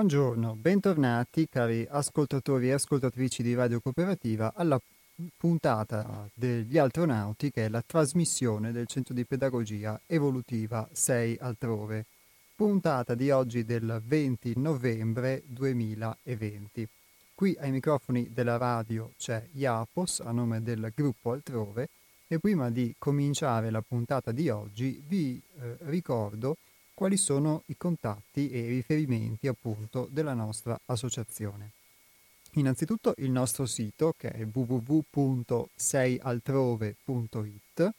Buongiorno, bentornati cari ascoltatori e ascoltatrici di Radio Cooperativa alla puntata degli Altronauti che è la trasmissione del Centro di Pedagogia Evolutiva 6 Altrove, puntata di oggi del 20 novembre 2020. Qui ai microfoni della radio c'è Iapos a nome del gruppo Altrove e prima di cominciare la puntata di oggi vi eh, ricordo quali sono i contatti e i riferimenti appunto della nostra associazione. Innanzitutto il nostro sito che è www.seialtrove.it,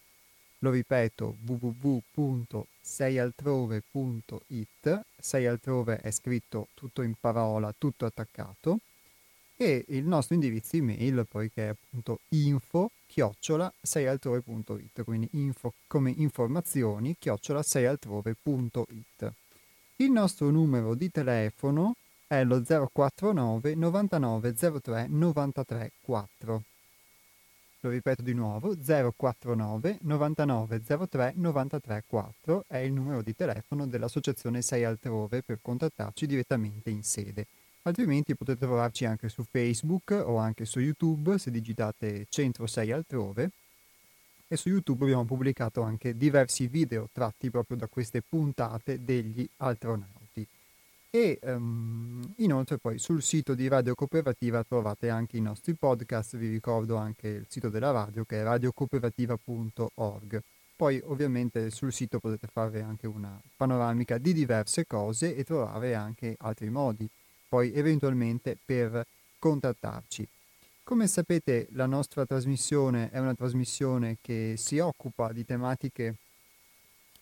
lo ripeto www.seialtrove.it, sei altrove è scritto tutto in parola, tutto attaccato, e il nostro indirizzo email poi che è appunto info chiocciola seialtrove.it, quindi info come informazioni chiocciola seialtrove.it. Il nostro numero di telefono è lo 049 99 03 93 4. Lo ripeto di nuovo, 049 99 03 93 4 è il numero di telefono dell'associazione Sei Altrove per contattarci direttamente in sede. Altrimenti potete trovarci anche su Facebook o anche su YouTube se digitate Centro 6 altrove. E su YouTube abbiamo pubblicato anche diversi video tratti proprio da queste puntate degli astronauti. E um, inoltre poi sul sito di Radio Cooperativa trovate anche i nostri podcast, vi ricordo anche il sito della radio che è radiocooperativa.org. Poi ovviamente sul sito potete fare anche una panoramica di diverse cose e trovare anche altri modi poi eventualmente per contattarci. Come sapete la nostra trasmissione è una trasmissione che si occupa di tematiche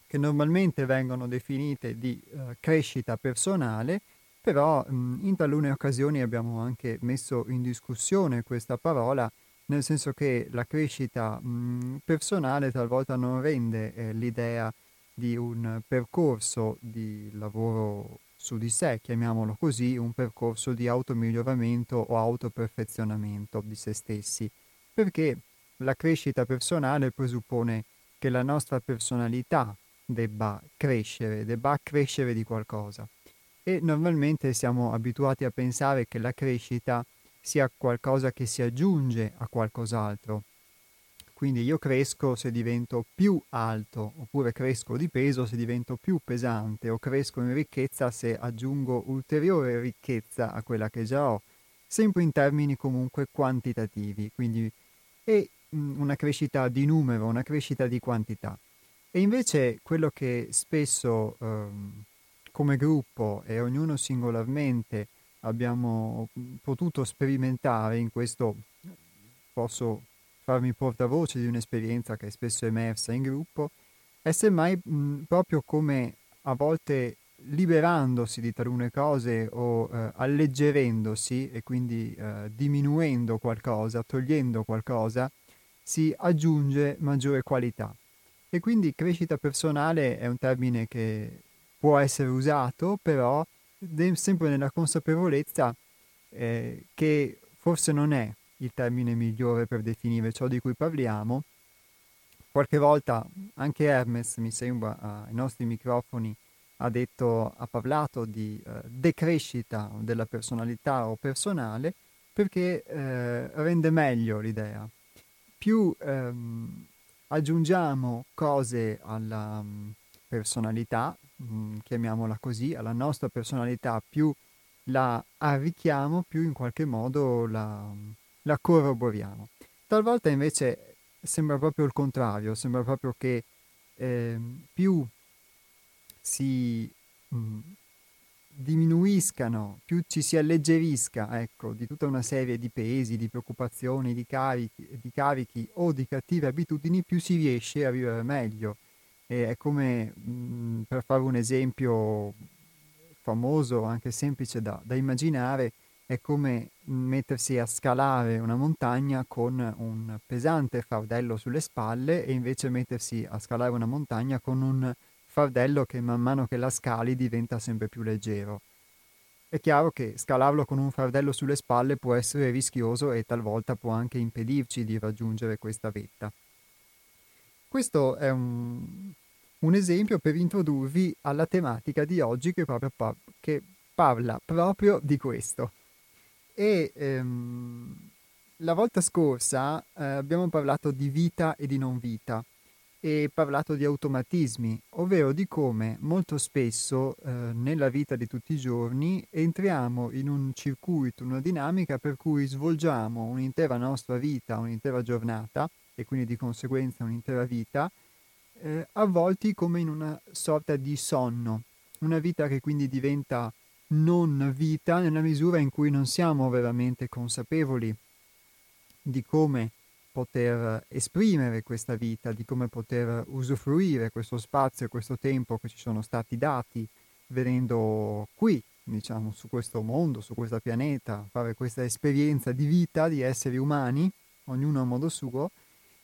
che normalmente vengono definite di uh, crescita personale, però mh, in talune occasioni abbiamo anche messo in discussione questa parola, nel senso che la crescita mh, personale talvolta non rende eh, l'idea di un percorso di lavoro su di sé, chiamiamolo così, un percorso di automiglioramento o autoperfezionamento di se stessi, perché la crescita personale presuppone che la nostra personalità debba crescere, debba crescere di qualcosa. E normalmente siamo abituati a pensare che la crescita sia qualcosa che si aggiunge a qualcos'altro, quindi io cresco se divento più alto, oppure cresco di peso se divento più pesante, o cresco in ricchezza se aggiungo ulteriore ricchezza a quella che già ho, sempre in termini comunque quantitativi, quindi è una crescita di numero, una crescita di quantità. E invece quello che spesso ehm, come gruppo e ognuno singolarmente abbiamo potuto sperimentare in questo posso farmi portavoce di un'esperienza che è spesso emersa in gruppo, è semmai mh, proprio come a volte liberandosi di talune cose o eh, alleggerendosi e quindi eh, diminuendo qualcosa, togliendo qualcosa, si aggiunge maggiore qualità. E quindi crescita personale è un termine che può essere usato, però sempre nella consapevolezza eh, che forse non è il termine migliore per definire ciò di cui parliamo. Qualche volta anche Hermes, mi sembra, ai nostri microfoni ha detto, ha parlato di eh, decrescita della personalità o personale perché eh, rende meglio l'idea. Più ehm, aggiungiamo cose alla um, personalità, mh, mm, chiamiamola così, alla nostra personalità, più la arricchiamo, più in qualche modo la, la corroboriamo. Talvolta invece sembra proprio il contrario, sembra proprio che eh, più si mh, mm, diminuiscano, più ci si alleggerisca ecco, di tutta una serie di pesi, di preoccupazioni, di carichi, di carichi o di cattive abitudini, più si riesce a vivere meglio. E è come, mh, mm, per fare un esempio famoso, anche semplice da, da immaginare, è come mettersi a scalare una montagna con un pesante fardello sulle spalle e invece mettersi a scalare una montagna con un fardello che man mano che la scali diventa sempre più leggero. È chiaro che scalarlo con un fardello sulle spalle può essere rischioso e talvolta può anche impedirci di raggiungere questa vetta. Questo è un, un esempio per introdurvi alla tematica di oggi che proprio, che parla proprio di questo. E ehm, la volta scorsa eh, abbiamo parlato di vita e di non vita e parlato di automatismi, ovvero di come molto spesso eh, nella vita di tutti i giorni entriamo in un circuito, una dinamica per cui svolgiamo un'intera nostra vita, un'intera giornata e quindi di conseguenza un'intera vita, eh, avvolti come in una sorta di sonno, una vita che quindi diventa non vita nella misura in cui non siamo veramente consapevoli di come poter esprimere questa vita, di come poter usufruire questo spazio e questo tempo che ci sono stati dati venendo qui, diciamo, su questo mondo, su questo pianeta, fare questa esperienza di vita di esseri umani, ognuno a modo suo,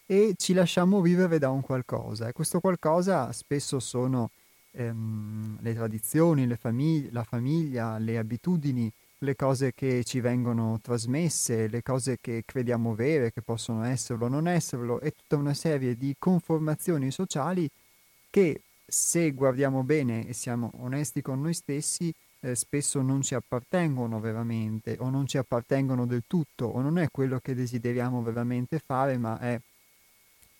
e ci lasciamo vivere da un qualcosa. E questo qualcosa spesso sono ehm, le tradizioni, le famig- la famiglia, le abitudini, le cose che ci vengono trasmesse, le cose che crediamo vere, che possono esserlo o non esserlo, e tutta una serie di conformazioni sociali che se guardiamo bene e siamo onesti con noi stessi, eh, spesso non ci appartengono veramente o non ci appartengono del tutto o non è quello che desideriamo veramente fare, ma è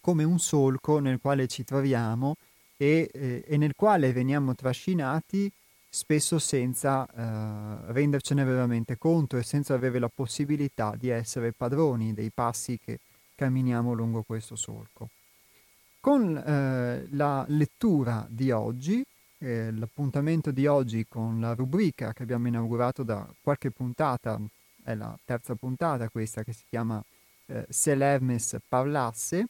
come un solco nel quale ci troviamo e, eh, e nel quale veniamo trascinati spesso senza eh, rendercene veramente conto e senza avere la possibilità di essere padroni dei passi che camminiamo lungo questo solco. Con eh, la lettura di oggi, eh, l'appuntamento di oggi con la rubrica che abbiamo inaugurato da qualche puntata, è la terza puntata questa che si chiama eh, Se l'Hermes parlasse,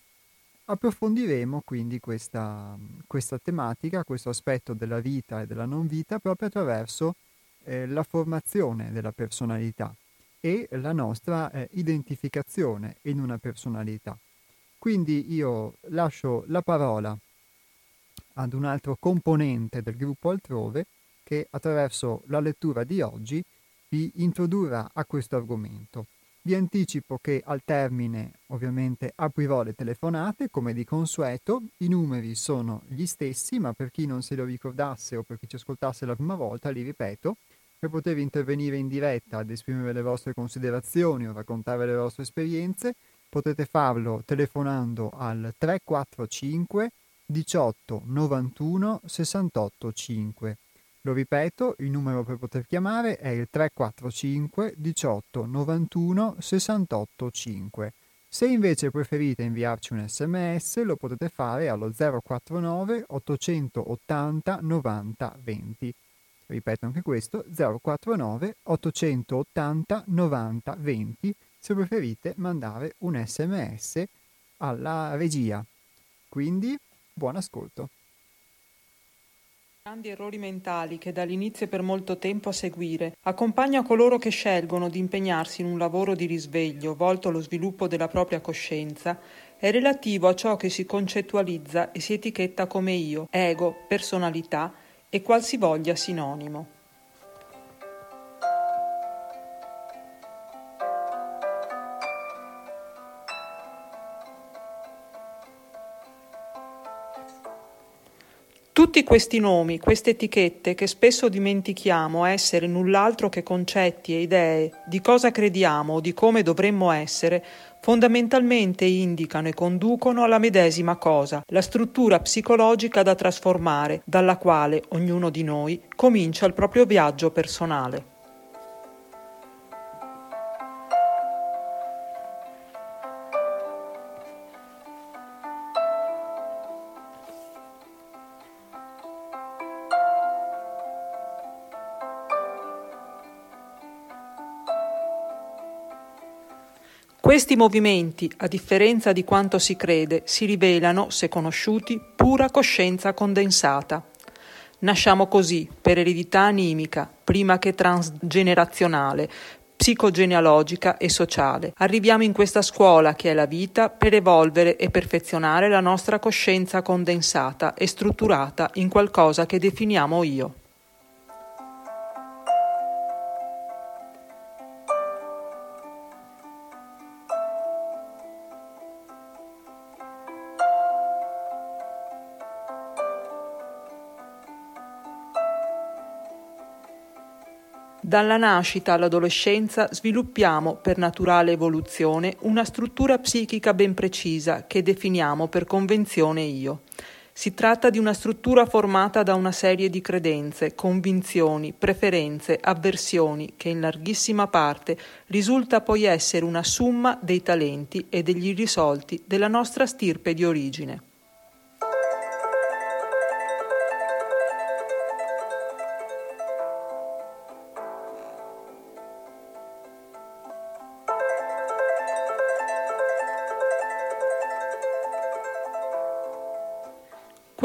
Approfondiremo quindi questa, questa, tematica, questo aspetto della vita e della non vita proprio attraverso eh, la formazione della personalità e la nostra eh, identificazione in una personalità. Quindi io lascio la parola ad un altro componente del gruppo altrove che attraverso la lettura di oggi vi introdurrà a questo argomento. Vi anticipo che al termine ovviamente aprirò le telefonate come di consueto, i numeri sono gli stessi ma per chi non se lo ricordasse o per chi ci ascoltasse la prima volta li ripeto, per poter intervenire in diretta ad esprimere le vostre considerazioni o raccontare le vostre esperienze potete farlo telefonando al 345 18 91 68 5 lo ripeto, il numero per poter chiamare è il 345 18 91 68 5. Se invece preferite inviarci un sms lo potete fare allo 049 880 90 20. Ripeto anche questo, 049 880 90 20 se preferite mandare un sms alla regia. Quindi buon ascolto grandi errori mentali che dall'inizio per molto tempo a seguire accompagna coloro che scelgono di impegnarsi in un lavoro di risveglio volto allo sviluppo della propria coscienza è relativo a ciò che si concettualizza e si etichetta come io, ego, personalità e qualsivoglia sinonimo. Tutti questi nomi, queste etichette che spesso dimentichiamo essere null'altro che concetti e idee di cosa crediamo o di come dovremmo essere, fondamentalmente indicano e conducono alla medesima cosa, la struttura psicologica da trasformare, dalla quale ognuno di noi comincia il proprio viaggio personale. Questi movimenti, a differenza di quanto si crede, si rivelano, se conosciuti, pura coscienza condensata. Nasciamo così, per eredità animica, prima che transgenerazionale, psicogenealogica e sociale. Arriviamo in questa scuola che è la vita per evolvere e perfezionare la nostra coscienza condensata e strutturata in qualcosa che definiamo io. Dalla nascita all'adolescenza sviluppiamo per naturale evoluzione una struttura psichica ben precisa che definiamo per convenzione io. Si tratta di una struttura formata da una serie di credenze, convinzioni, preferenze, avversioni che in larghissima parte risulta poi essere una summa dei talenti e degli irrisolti della nostra stirpe di origine.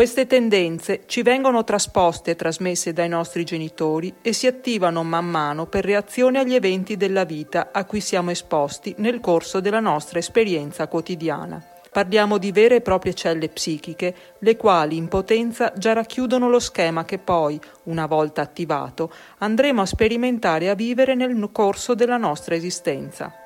Queste tendenze ci vengono trasposte e trasmesse dai nostri genitori e si attivano man mano per reazione agli eventi della vita a cui siamo esposti nel corso della nostra esperienza quotidiana. Parliamo di vere e proprie celle psichiche, le quali in potenza già racchiudono lo schema che poi, una volta attivato, andremo a sperimentare e a vivere nel corso della nostra esistenza.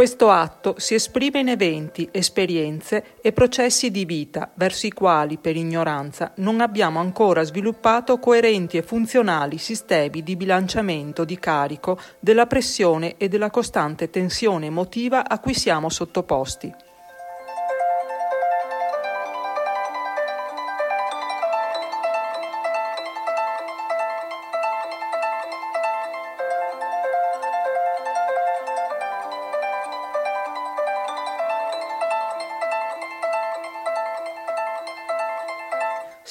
Questo atto si esprime in eventi, esperienze e processi di vita verso i quali, per ignoranza, non abbiamo ancora sviluppato coerenti e funzionali sistemi di bilanciamento di carico della pressione e della costante tensione emotiva a cui siamo sottoposti.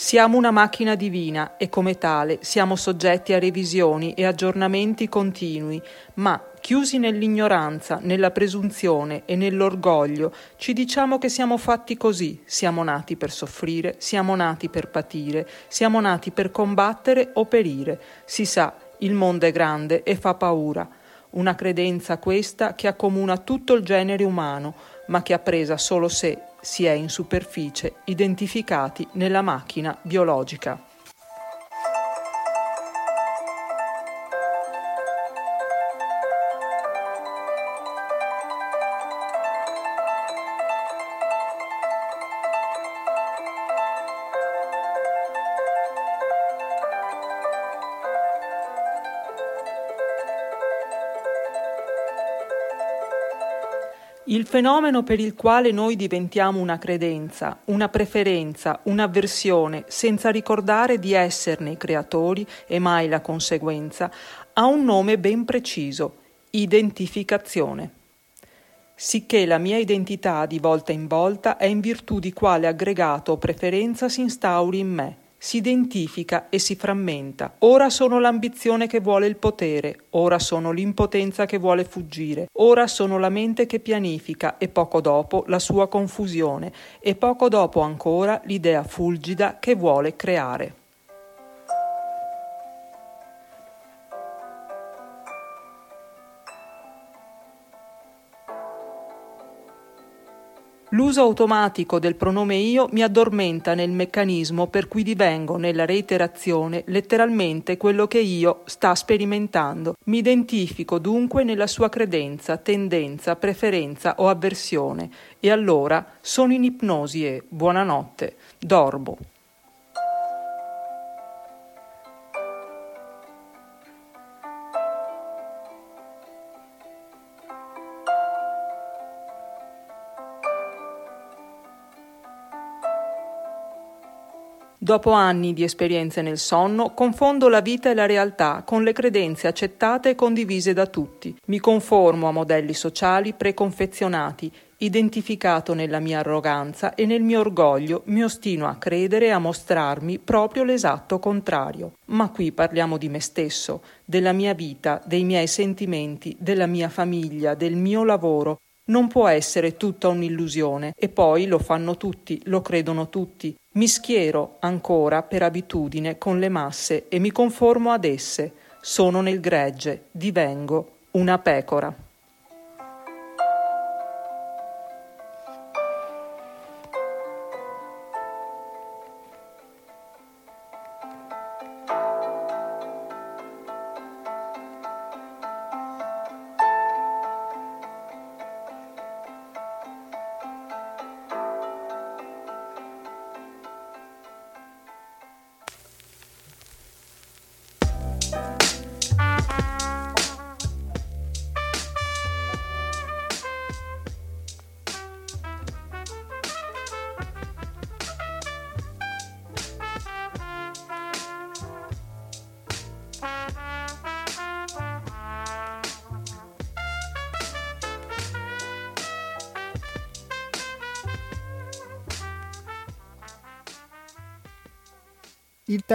Siamo una macchina divina e come tale siamo soggetti a revisioni e aggiornamenti continui, ma chiusi nell'ignoranza, nella presunzione e nell'orgoglio, ci diciamo che siamo fatti così, siamo nati per soffrire, siamo nati per patire, siamo nati per combattere o perire. Si sa, il mondo è grande e fa paura. Una credenza questa che accomuna tutto il genere umano, ma che ha presa solo se si è in superficie identificati nella macchina biologica. Il fenomeno per il quale noi diventiamo una credenza, una preferenza, un'avversione, senza ricordare di esserne i creatori e mai la conseguenza, ha un nome ben preciso, identificazione. Sicché la mia identità di volta in volta è in virtù di quale aggregato o preferenza si instauri in me si identifica e si frammenta. Ora sono l'ambizione che vuole il potere, ora sono l'impotenza che vuole fuggire, ora sono la mente che pianifica e poco dopo la sua confusione e poco dopo ancora l'idea fulgida che vuole creare. L'uso automatico del pronome io mi addormenta nel meccanismo per cui divengo nella reiterazione letteralmente quello che io sta sperimentando. Mi identifico dunque nella sua credenza, tendenza, preferenza o avversione e allora sono in ipnosi e buonanotte, dormo. Dopo anni di esperienze nel sonno, confondo la vita e la realtà con le credenze accettate e condivise da tutti. Mi conformo a modelli sociali preconfezionati, identificato nella mia arroganza e nel mio orgoglio mi ostino a credere e a mostrarmi proprio l'esatto contrario. Ma qui parliamo di me stesso, della mia vita, dei miei sentimenti, della mia famiglia, del mio lavoro, non può essere tutta un'illusione e poi lo fanno tutti, lo credono tutti. Mi schiero ancora per abitudine con le masse e mi conformo ad esse. Sono nel gregge, divengo una pecora.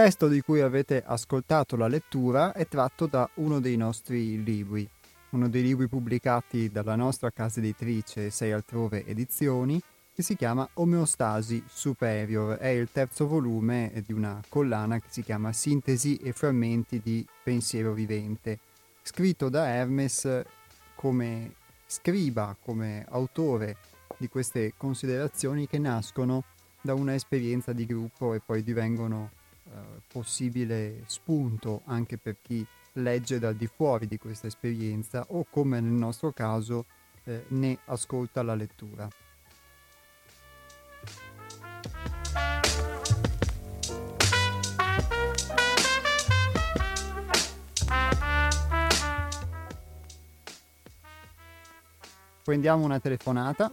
Testo di cui avete ascoltato la lettura è tratto da uno dei nostri libri, uno dei libri pubblicati dalla nostra casa editrice Sei Altrove Edizioni, che si chiama Omeostasi Superior. È il terzo volume di una collana che si chiama Sintesi e frammenti di pensiero vivente, scritto da Hermes come scriba, come autore di queste considerazioni che nascono da una esperienza di gruppo e poi divengono possibile spunto anche per chi legge dal di fuori di questa esperienza o come nel nostro caso eh, ne ascolta la lettura. Prendiamo una telefonata.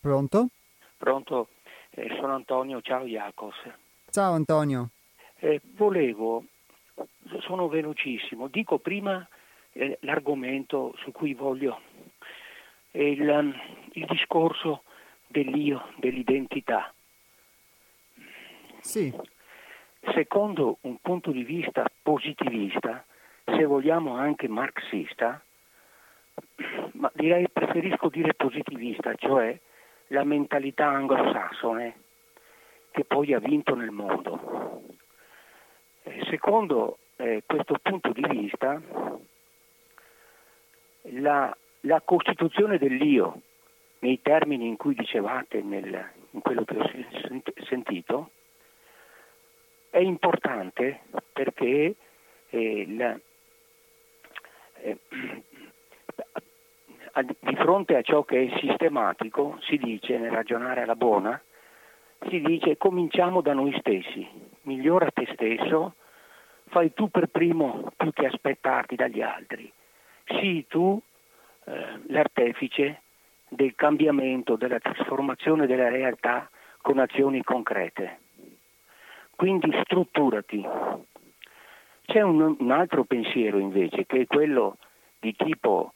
Pronto? Pronto, eh, sono Antonio, ciao Iacos. Ciao Antonio. Eh, volevo, sono velocissimo, dico prima eh, l'argomento su cui voglio, il, um, il discorso dell'io, dell'identità. Sì. Secondo un punto di vista positivista, se vogliamo anche marxista, ma direi preferisco dire positivista, cioè la mentalità anglosassone che poi ha vinto nel mondo. Eh, secondo eh, questo punto di vista, la, la, costituzione dell'io, nei termini in cui dicevate nel, in quello che ho sentito, è importante perché eh, la, eh, di fronte a ciò che è sistematico, si dice, nel ragionare alla buona, si dice cominciamo da noi stessi, migliora te stesso, fai tu per primo più che aspettarti dagli altri, sii tu eh, l'artefice del cambiamento, della trasformazione della realtà con azioni concrete. Quindi strutturati. C'è un, un altro pensiero invece che è quello di tipo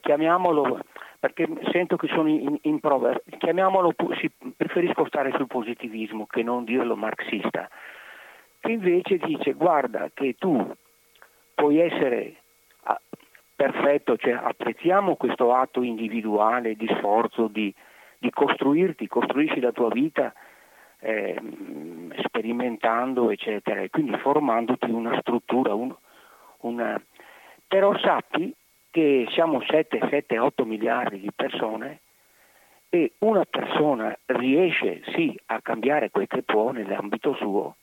chiamiamolo perché sento che sono in, in prova, chiamiamolo, sì, preferisco stare sul positivismo che non dirlo marxista, che invece dice guarda che tu puoi essere ah, perfetto, cioè apprezziamo questo atto individuale di sforzo, di, di costruirti, costruisci la tua vita eh, sperimentando, eccetera, e quindi formandoti una struttura, un, una, però sappi che siamo 7, 7, 8 miliardi di persone e una persona riesce sì a cambiare quel che può nell'ambito suo,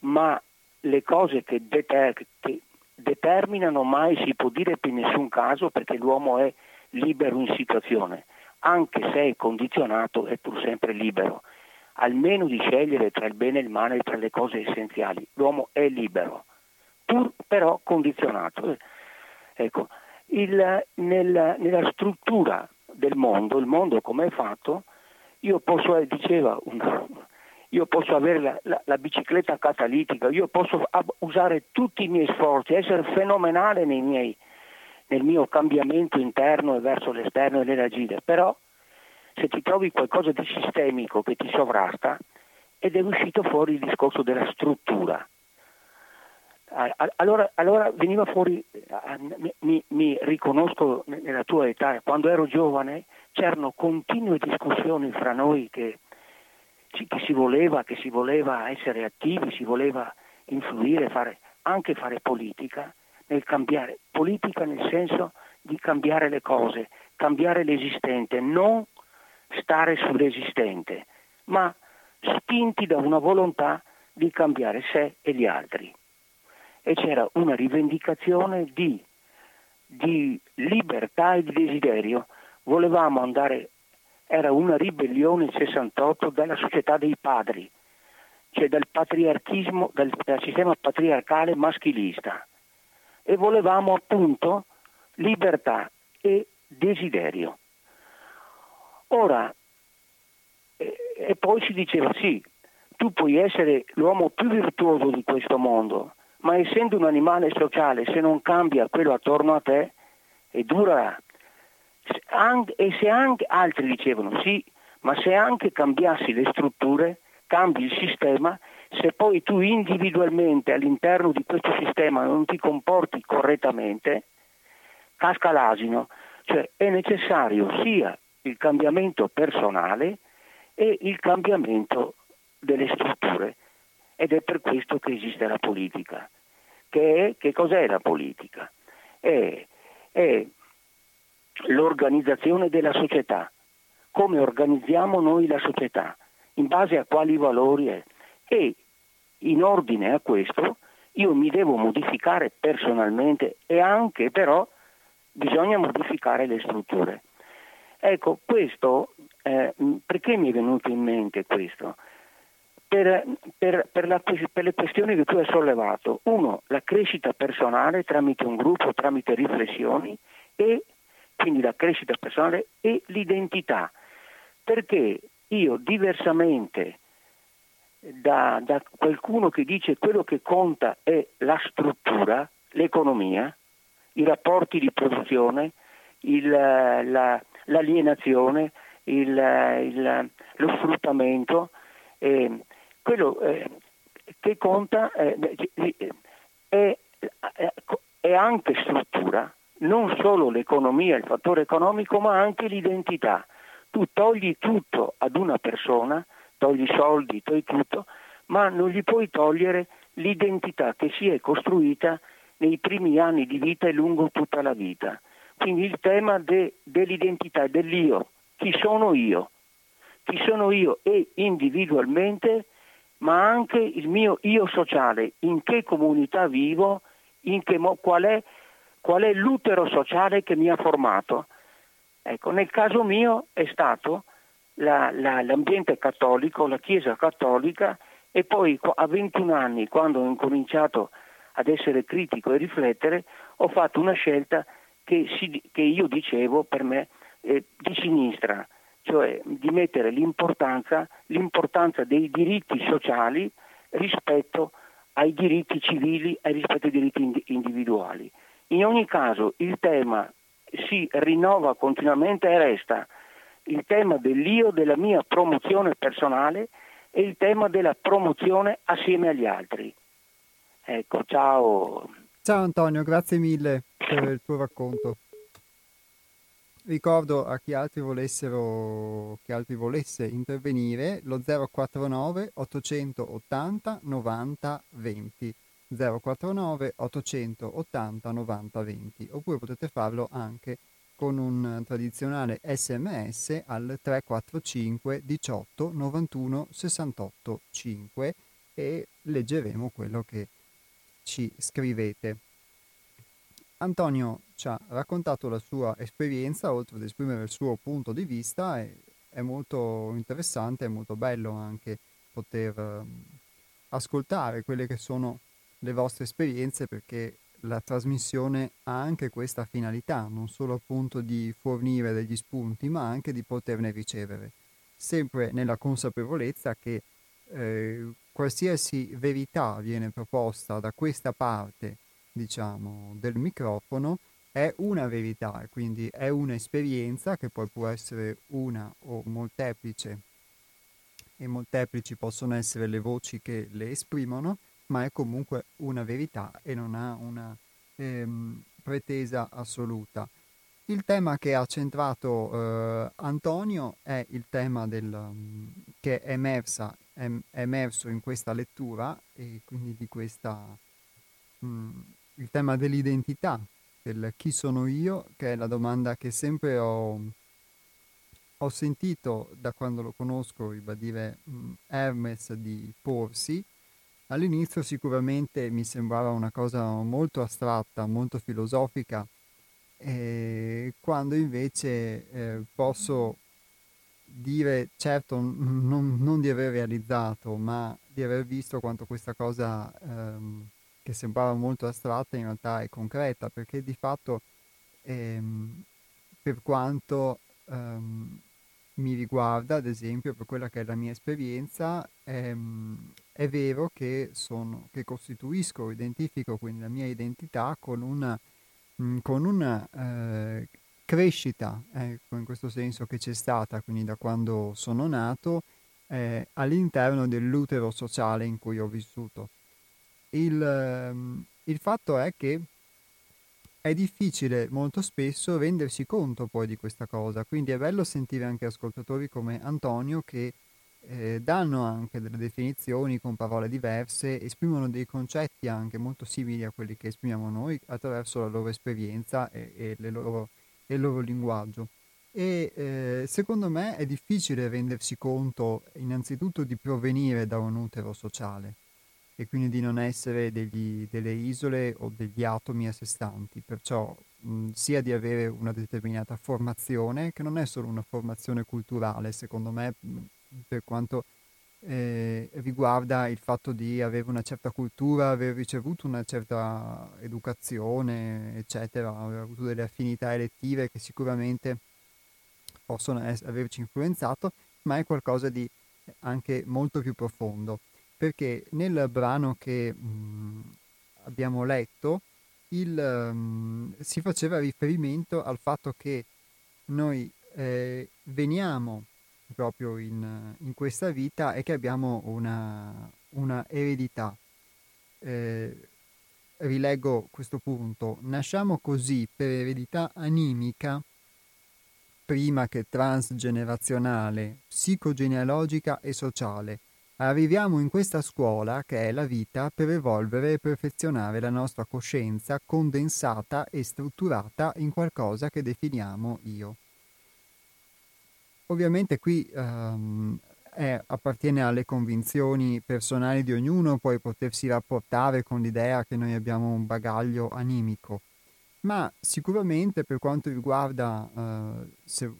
ma le cose che, deter- che determinano mai si può dire per nessun caso perché l'uomo è libero in situazione, anche se è condizionato è pur sempre libero, almeno di scegliere tra il bene e il male, tra le cose essenziali. L'uomo è libero, pur però condizionato. Ecco, il, nel, nella struttura del mondo, il mondo come è fatto, io posso, eh, diceva, io posso avere la, la, la, bicicletta catalitica, io posso usare tutti i miei sforzi, essere fenomenale miei, nel mio cambiamento interno e verso l'esterno e nell'agire, però se ti trovi qualcosa di sistemico che ti sovrasta, ed è uscito fuori il discorso della struttura. Allora, allora veniva fuori, mi, mi, riconosco nella tua età, quando ero giovane c'erano continue discussioni fra noi che, che, si voleva, che si voleva essere attivi, si voleva influire, fare, anche fare politica, nel cambiare, politica nel senso di cambiare le cose, cambiare l'esistente, non stare sull'esistente, ma spinti da una volontà di cambiare sé e gli altri e c'era una rivendicazione di, di libertà e di desiderio. Volevamo andare, era una ribellione il 68 dalla società dei padri, cioè dal patriarchismo, dal, dal sistema patriarcale maschilista e volevamo appunto libertà e desiderio. Ora, e poi si diceva sì, tu puoi essere l'uomo più virtuoso di questo mondo, ma essendo un animale sociale, se non cambia quello attorno a te, è dura. E se anche altri dicevano sì, ma se anche cambiassi le strutture, cambi il sistema, se poi tu individualmente all'interno di questo sistema non ti comporti correttamente, casca l'asino, cioè è necessario sia il cambiamento personale e il cambiamento delle strutture ed è per questo che esiste la politica. Che, è, che cos'è la politica? È, è l'organizzazione della società, come organizziamo noi la società, in base a quali valori è. E in ordine a questo io mi devo modificare personalmente e anche però bisogna modificare le strutture. Ecco, questo, eh, perché mi è venuto in mente questo? Per, per, per, la, per, le questioni che tu hai sollevato. Uno, la crescita personale tramite un gruppo, tramite riflessioni e quindi la crescita personale e l'identità. Perché io diversamente da, da qualcuno che dice quello che conta è la struttura, l'economia, i rapporti di produzione, il, la, l'alienazione, il, il, lo sfruttamento, eh, quello eh, che conta eh, è, è, anche struttura, non solo l'economia, il fattore economico, ma anche l'identità. Tu togli tutto ad una persona, togli soldi, togli tutto, ma non gli puoi togliere l'identità che si è costruita nei primi anni di vita e lungo tutta la vita. Quindi il tema de, dell'identità, dell'io, chi sono io, chi sono io e individualmente, ma anche il mio io sociale, in che comunità vivo, che mo, qual, è, qual, è, l'utero sociale che mi ha formato. Ecco, nel caso mio è stato la, la, l'ambiente cattolico, la Chiesa cattolica e poi a 21 anni, quando ho incominciato ad essere critico e riflettere, ho fatto una scelta che, si, che io dicevo per me eh, di sinistra, cioè di mettere l'importanza, l'importanza dei diritti sociali rispetto ai diritti civili e rispetto ai diritti individuali. In ogni caso il tema si rinnova continuamente e resta il tema dell'io, della mia promozione personale e il tema della promozione assieme agli altri. Ecco, ciao. Ciao Antonio, grazie mille per il tuo racconto. Ricordo a chi altri chi altri volesse intervenire lo 049 880 90 20 049 880 90 20 oppure potete farlo anche con un tradizionale sms al 345 18 91 68 5 e leggeremo quello che ci scrivete. Antonio ci ha raccontato la sua esperienza, oltre ad esprimere il suo punto di vista, è molto interessante, è molto bello anche poter ehm, ascoltare quelle che sono le vostre esperienze perché la trasmissione ha anche questa finalità, non solo appunto di fornire degli spunti, ma anche di poterne ricevere, sempre nella consapevolezza che eh, qualsiasi verità viene proposta da questa parte diciamo, del microfono è una verità, quindi è un'esperienza che poi può essere una o molteplice e molteplici possono essere le voci che le esprimono, ma è comunque una verità e non ha una ehm, pretesa assoluta. Il tema che ha centrato eh, Antonio è il tema del, che è, emersa, è, è emerso in questa lettura e quindi di questa mh, mm, il tema dell'identità, del chi sono io, che è la domanda che sempre ho, ho sentito da quando lo conosco ribadire Hermes di porsi. All'inizio sicuramente mi sembrava una cosa molto astratta, molto filosofica, e quando invece eh, posso dire, certo non, non, di aver realizzato, ma di aver visto quanto questa cosa ehm, che sembrava molto astratta in realtà è concreta, perché di fatto ehm, per quanto ehm, mi riguarda, ad esempio, per quella che è la mia esperienza, ehm, è vero che, sono, che costituisco, identifico quindi la mia identità con una, mh, con una eh, crescita, ecco, in questo senso che c'è stata, quindi da quando sono nato, eh, all'interno dell'utero sociale in cui ho vissuto. Il, ehm, il fatto è che è difficile molto spesso rendersi conto poi di questa cosa, quindi è bello sentire anche ascoltatori come Antonio che eh, danno anche delle definizioni con parole diverse, esprimono dei concetti anche molto simili a quelli che esprimiamo noi attraverso la loro esperienza e, e, loro, il loro linguaggio. E eh, secondo me è difficile rendersi conto innanzitutto di provenire da un utero sociale e quindi di non essere degli, delle isole o degli atomi a sé stanti, perciò mh, sia di avere una determinata formazione, che non è solo una formazione culturale, secondo me per quanto eh, riguarda il fatto di avere una certa cultura, aver ricevuto una certa educazione, eccetera, aver avuto delle affinità elettive che sicuramente possono es- averci influenzato, ma è qualcosa di anche molto più profondo, perché nel brano che mh, abbiamo letto il, mh, si faceva riferimento al fatto che noi eh, veniamo proprio in, in questa vita è che abbiamo una, una eredità. Eh, rileggo questo punto. Nasciamo così per eredità animica, prima che transgenerazionale, psicogenealogica e sociale. Arriviamo in questa scuola, che è la vita, per evolvere e perfezionare la nostra coscienza condensata e strutturata in qualcosa che definiamo io. Ovviamente qui um, è, appartiene alle convinzioni personali di ognuno, poi potersi rapportare con l'idea che noi abbiamo un bagaglio animico, ma sicuramente per quanto riguarda, uh, se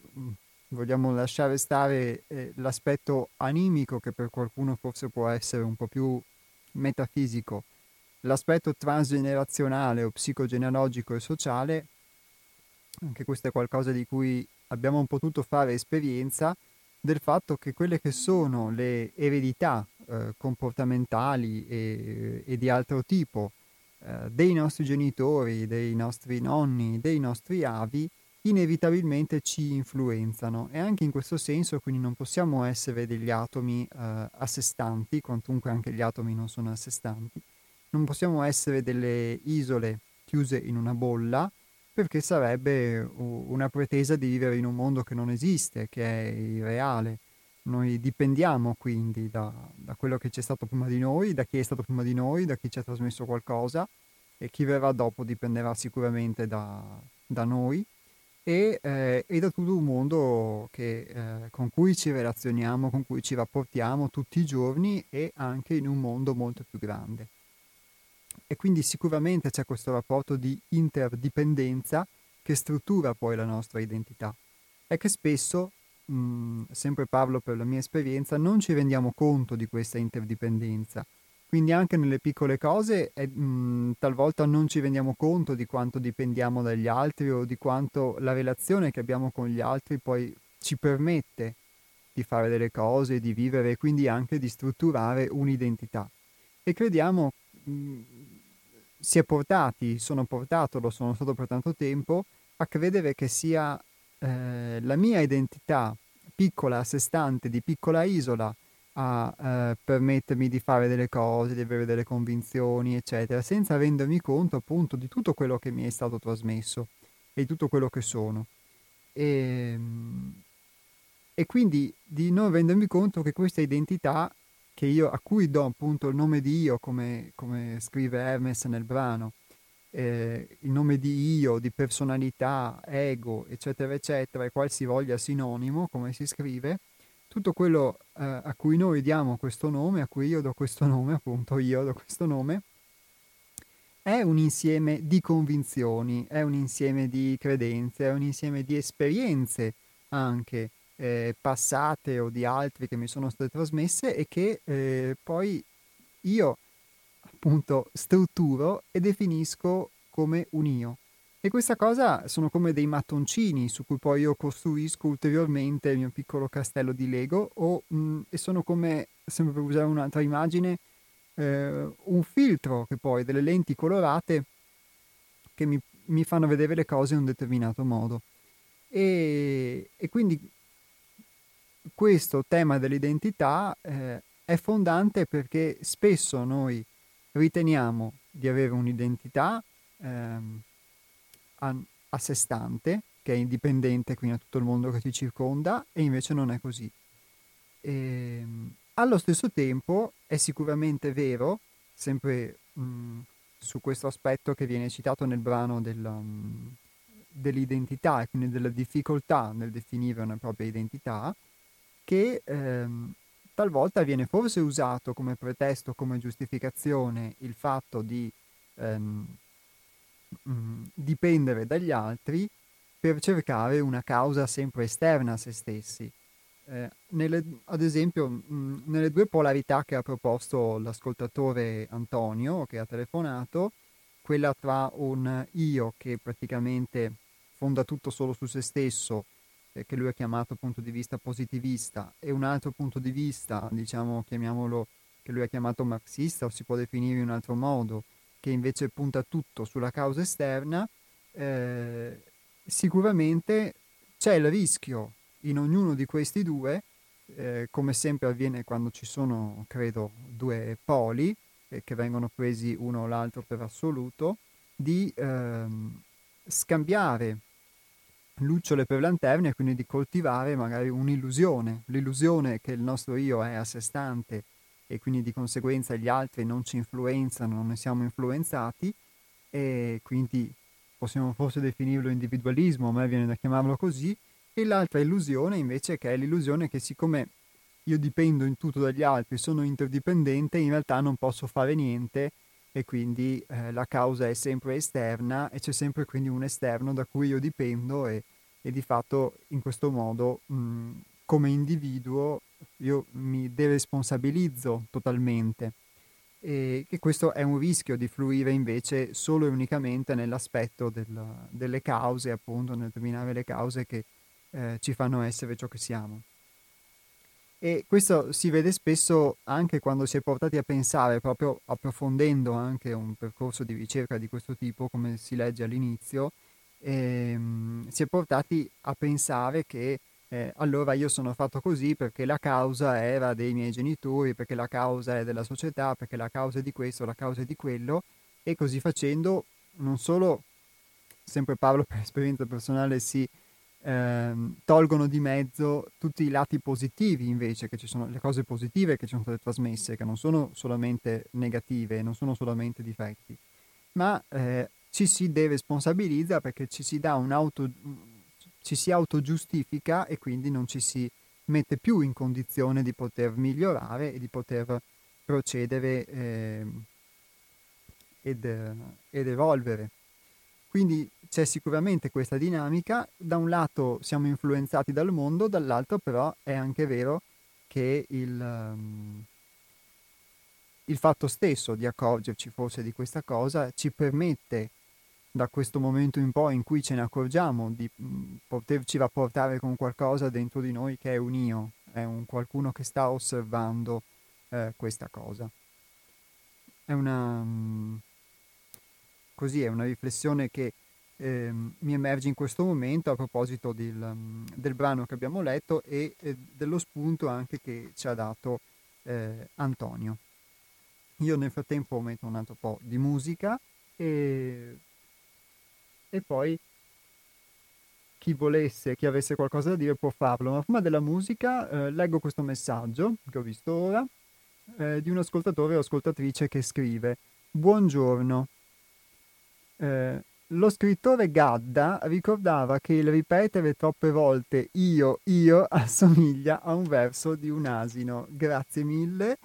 vogliamo lasciare stare eh, l'aspetto animico che per qualcuno forse può essere un po' più metafisico, l'aspetto transgenerazionale o psicogenealogico e sociale, anche questo è qualcosa di cui abbiamo potuto fare esperienza del fatto che quelle che sono le eredità eh, comportamentali e, e, di altro tipo eh, dei nostri genitori, dei nostri nonni, dei nostri avi, inevitabilmente ci influenzano. E anche in questo senso quindi non possiamo essere degli atomi eh, a sé stanti, quantunque anche gli atomi non sono a sé stanti, non possiamo essere delle isole chiuse in una bolla perché sarebbe una pretesa di vivere in un mondo che non esiste, che è irreale. Noi dipendiamo quindi da, da, quello che c'è stato prima di noi, da chi è stato prima di noi, da chi ci ha trasmesso qualcosa e chi verrà dopo dipenderà sicuramente da, da noi e, eh, e, da tutto un mondo che, eh, con cui ci relazioniamo, con cui ci rapportiamo tutti i giorni e anche in un mondo molto più grande. E quindi sicuramente c'è questo rapporto di interdipendenza che struttura poi la nostra identità. E che spesso, mh, mm, sempre parlo per la mia esperienza, non ci rendiamo conto di questa interdipendenza. Quindi anche nelle piccole cose eh, mh, talvolta non ci rendiamo conto di quanto dipendiamo dagli altri o di quanto la relazione che abbiamo con gli altri poi ci permette di fare delle cose, di vivere e quindi anche di strutturare un'identità. E crediamo mh, si è portati, sono portato, lo sono stato per tanto tempo, a credere che sia eh, la mia identità piccola, a sé stante, di piccola isola, a eh, permettermi di fare delle cose, di avere delle convinzioni, eccetera, senza rendermi conto appunto di tutto quello che mi è stato trasmesso e di tutto quello che sono. E, ehm, e quindi di non rendermi conto che questa identità io, a cui do appunto il nome di io, come, come scrive Hermes nel brano, eh, il nome di io, di personalità, ego, eccetera, eccetera, e qualsivoglia sinonimo, come si scrive, tutto quello eh, a cui noi diamo questo nome, a cui io do questo nome, appunto io do questo nome, è un insieme di convinzioni, è un insieme di credenze, è un insieme di esperienze anche eh, passate o di altri che mi sono state trasmesse e che eh, poi io appunto strutturo e definisco come un io. E questa cosa sono come dei mattoncini su cui poi io costruisco ulteriormente il mio piccolo castello di Lego o, mh, mm, e sono come, sempre per usare un'altra immagine, eh, un filtro che poi delle lenti colorate che mi, mi fanno vedere le cose in un determinato modo. E, e quindi questo tema dell'identità eh, è fondante perché spesso noi riteniamo di avere un'identità ehm, a, a sé stante, che è indipendente quindi da tutto il mondo che ci circonda, e invece non è così. E, ehm, allo stesso tempo è sicuramente vero, sempre mh, su questo aspetto che viene citato nel brano della, mh, dell'identità e quindi della difficoltà nel definire una propria identità, che ehm, talvolta viene forse usato come pretesto, come giustificazione il fatto di ehm, dipendere dagli altri per cercare una causa sempre esterna a se stessi. Eh, nelle, ad esempio, mh, nelle due polarità che ha proposto l'ascoltatore Antonio, che ha telefonato, quella tra un io che praticamente fonda tutto solo su se stesso, eh, che lui ha chiamato punto di vista positivista, e un altro punto di vista, diciamo, chiamiamolo, che lui ha chiamato marxista, o si può definire in un altro modo, che invece punta tutto sulla causa esterna, eh, sicuramente c'è il rischio in ognuno di questi due, eh, come sempre avviene quando ci sono, credo, due poli eh, che vengono presi uno o l'altro per assoluto, di ehm, scambiare lucciole per lanterne e quindi di coltivare magari un'illusione, l'illusione che il nostro io è a sé stante e quindi di conseguenza gli altri non ci influenzano, non ne siamo influenzati e quindi possiamo forse definirlo individualismo, a me viene da chiamarlo così, e l'altra illusione invece che è l'illusione che siccome io dipendo in tutto dagli altri, sono interdipendente, in realtà non posso fare niente e quindi eh, la causa è sempre esterna e c'è sempre quindi un esterno da cui io dipendo e, e di fatto in questo modo mh, come individuo io mi deresponsabilizzo totalmente e che questo è un rischio di fluire invece solo e unicamente nell'aspetto del, delle cause, appunto, nel determinare le cause che eh, ci fanno essere ciò che siamo. E questo si vede spesso anche quando si è portati a pensare, proprio approfondendo anche un percorso di ricerca di questo tipo, come si legge all'inizio, ehm, si è portati a pensare che eh, allora io sono fatto così perché la causa era dei miei genitori, perché la causa è della società, perché la causa è di questo, la causa è di quello, e così facendo non solo, sempre parlo per esperienza personale, si ehm, tolgono di mezzo tutti i lati positivi invece, che ci sono le cose positive che ci sono state trasmesse, che non sono solamente negative, non sono solamente difetti, ma eh, ci si deresponsabilizza perché ci si dà un auto ci si autogiustifica e quindi non ci si mette più in condizione di poter migliorare e di poter procedere eh, ed, ed evolvere. Quindi c'è sicuramente questa dinamica, da un lato siamo influenzati dal mondo, dall'altro però è anche vero che il, um, il fatto stesso di accorgerci forse di questa cosa ci permette da questo momento in poi in cui ce ne accorgiamo di mh, poterci rapportare con qualcosa dentro di noi che è un io, è un qualcuno che sta osservando eh, questa cosa. È una, mh, così, è una riflessione che eh, mi emerge in questo momento a proposito del, del brano che abbiamo letto e eh, dello spunto anche che ci ha dato eh, Antonio. Io nel frattempo metto un altro po' di musica e e poi chi volesse, chi avesse qualcosa da dire può farlo. Ma prima della musica eh, leggo questo messaggio che ho visto ora eh, di un ascoltatore o ascoltatrice che scrive Buongiorno. Eh, lo scrittore Gadda ricordava che il ripetere troppe volte io, io assomiglia a un verso di un asino. Grazie mille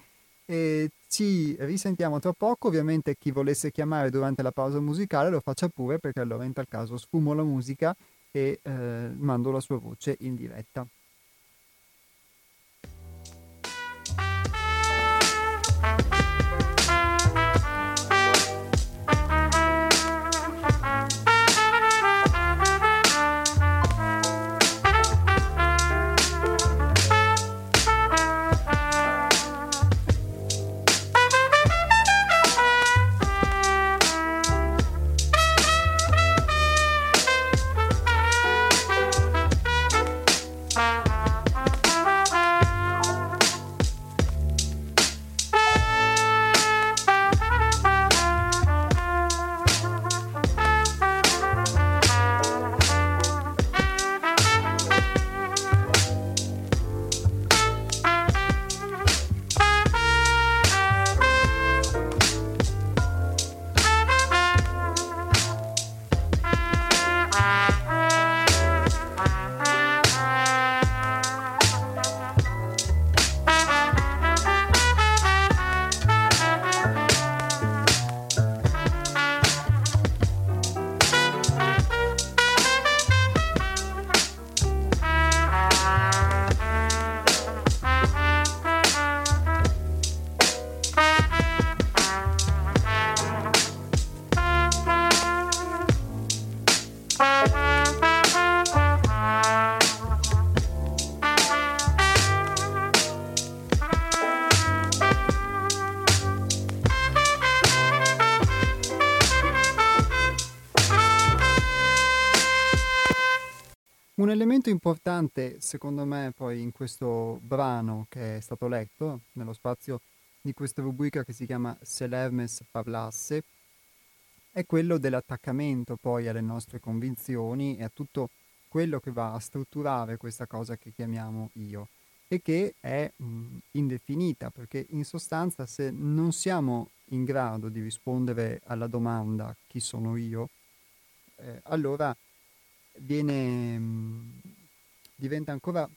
e ci risentiamo tra poco. Ovviamente chi volesse chiamare durante la pausa musicale lo faccia pure perché allora in tal caso sfumo la musica e eh, mando la sua voce in diretta. Elemento importante, secondo me, poi in questo brano che è stato letto, nello spazio di questa rubrica che si chiama Se l'Hermes parlasse, è quello dell'attaccamento poi alle nostre convinzioni e a tutto quello che va a strutturare questa cosa che chiamiamo io e che è mh, indefinita perché in sostanza se non siamo in grado di rispondere alla domanda chi sono io, eh, allora viene, mh, diventa ancora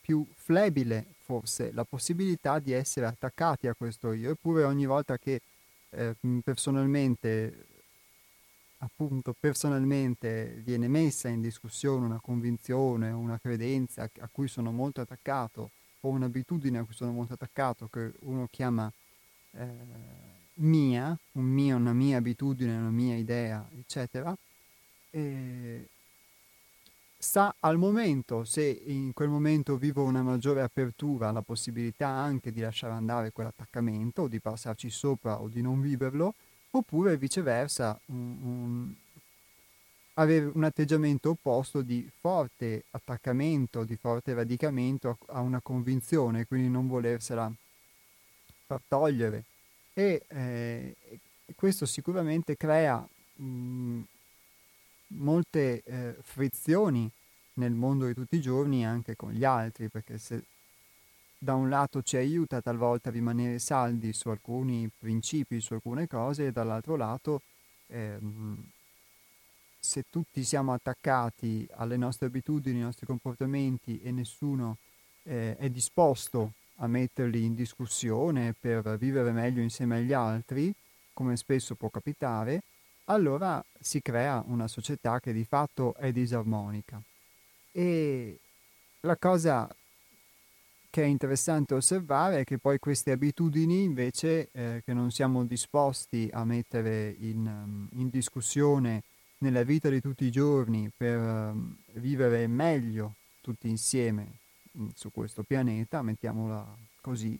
più flebile forse la possibilità di essere attaccati a questo io, eppure ogni volta che eh, personalmente appunto personalmente viene messa in discussione una convinzione, una credenza a cui sono molto attaccato o un'abitudine a cui sono molto attaccato che uno chiama eh, mia, un mio, una mia abitudine, una mia idea, eccetera, e sta al momento, se in quel momento vivo una maggiore apertura alla possibilità anche di lasciare andare quell'attaccamento o di passarci sopra o di non viverlo, oppure viceversa un, un, avere un atteggiamento opposto di forte attaccamento, di forte radicamento a, a una convinzione, quindi non volersela far togliere. E eh, questo sicuramente crea mh, molte eh, frizioni nel mondo di tutti i giorni anche con gli altri, perché se da un lato ci aiuta talvolta a rimanere saldi su alcuni principi, su alcune cose, e dall'altro lato, ehm, se tutti siamo attaccati alle nostre abitudini, ai nostri comportamenti e nessuno eh, è disposto a metterli in discussione per vivere meglio insieme agli altri, come spesso può capitare, allora si crea una società che di fatto è disarmonica. E la cosa che è interessante osservare è che poi queste abitudini invece eh, che non siamo disposti a mettere in, um, in, discussione nella vita di tutti i giorni per um, vivere meglio tutti insieme um, su questo pianeta, mettiamola così,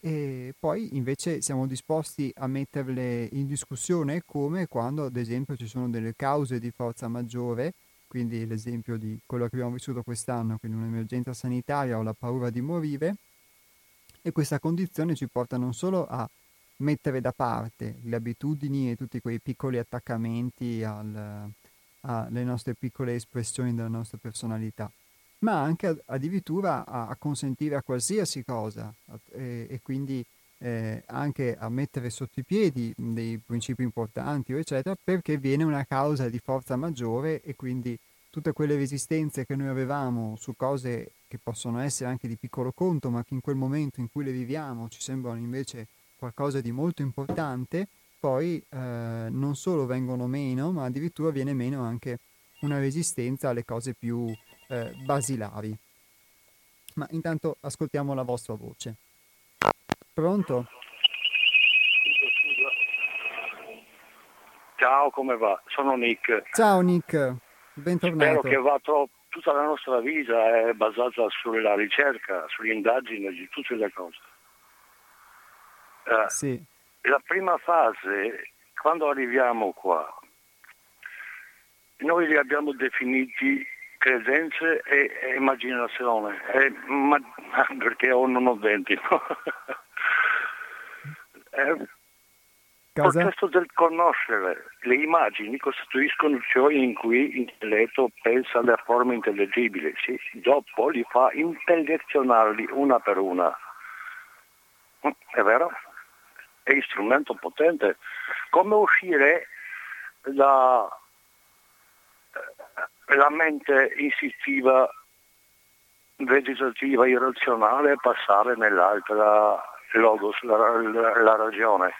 e poi invece siamo disposti a metterle in discussione come quando ad esempio ci sono delle cause di forza maggiore quindi l'esempio di quello che abbiamo vissuto quest'anno, quindi un'emergenza sanitaria o la paura di morire, e questa condizione ci porta non solo a mettere da parte le abitudini e tutti quei piccoli attaccamenti al, alle nostre piccole espressioni della nostra personalità, ma anche addirittura a, a consentire a qualsiasi cosa e, e quindi eh, anche a mettere sotto i piedi dei principi importanti, eccetera, perché viene una causa di forza maggiore e quindi tutte quelle resistenze che noi avevamo su cose che possono essere anche di piccolo conto, ma che in quel momento in cui le viviamo ci sembrano invece qualcosa di molto importante, poi eh, non solo vengono meno, ma addirittura viene meno anche una resistenza alle cose più eh, basilari. Ma intanto ascoltiamo la vostra voce. Pronto? Ciao, come va? Sono Nick. Ciao Nick, bentornato. Spero che va troppo. Tutta la nostra vita è basata sulla ricerca, sull'indagine di tutte le cose. Eh, sì. La prima fase, quando arriviamo qua, noi li abbiamo definiti credenze e, e immaginazione, e, ma, perché ho non ho denti. Eh, il processo del conoscere. Le immagini costituiscono ciò in cui l'intelletto pensa le forme intellegibili, sì, dopo li fa intellezionarli una per una. È vero? È strumento potente. Come uscire da eh, la mente istintiva, vegetativa, irrazionale passare nell'altra logos, la, la, la ragione.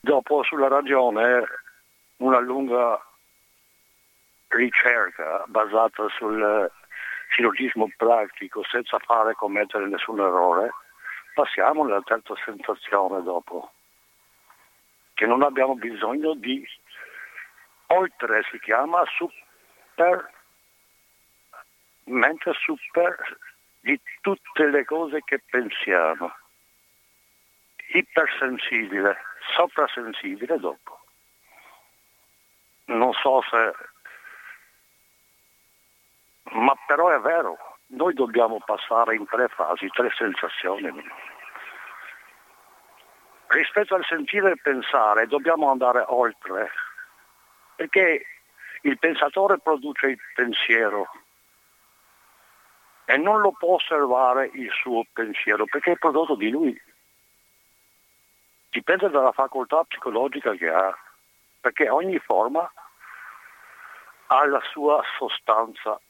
Dopo sulla ragione una lunga ricerca basata sul sillogismo pratico senza fare commettere nessun errore, passiamo alla terza sensazione dopo, che non abbiamo bisogno di, oltre si chiama super, mente super di tutte le cose che pensiamo. Ipersensibile, soprasensibile dopo. Non so se Ma però è vero, noi dobbiamo passare in tre fasi, tre sensazioni. Rispetto al sentire e pensare dobbiamo andare oltre, perché il pensatore produce il pensiero e non lo può osservare il suo pensiero perché è prodotto di lui. Dipende dalla facoltà psicologica che ha, perché ogni forma ha la sua sostanza,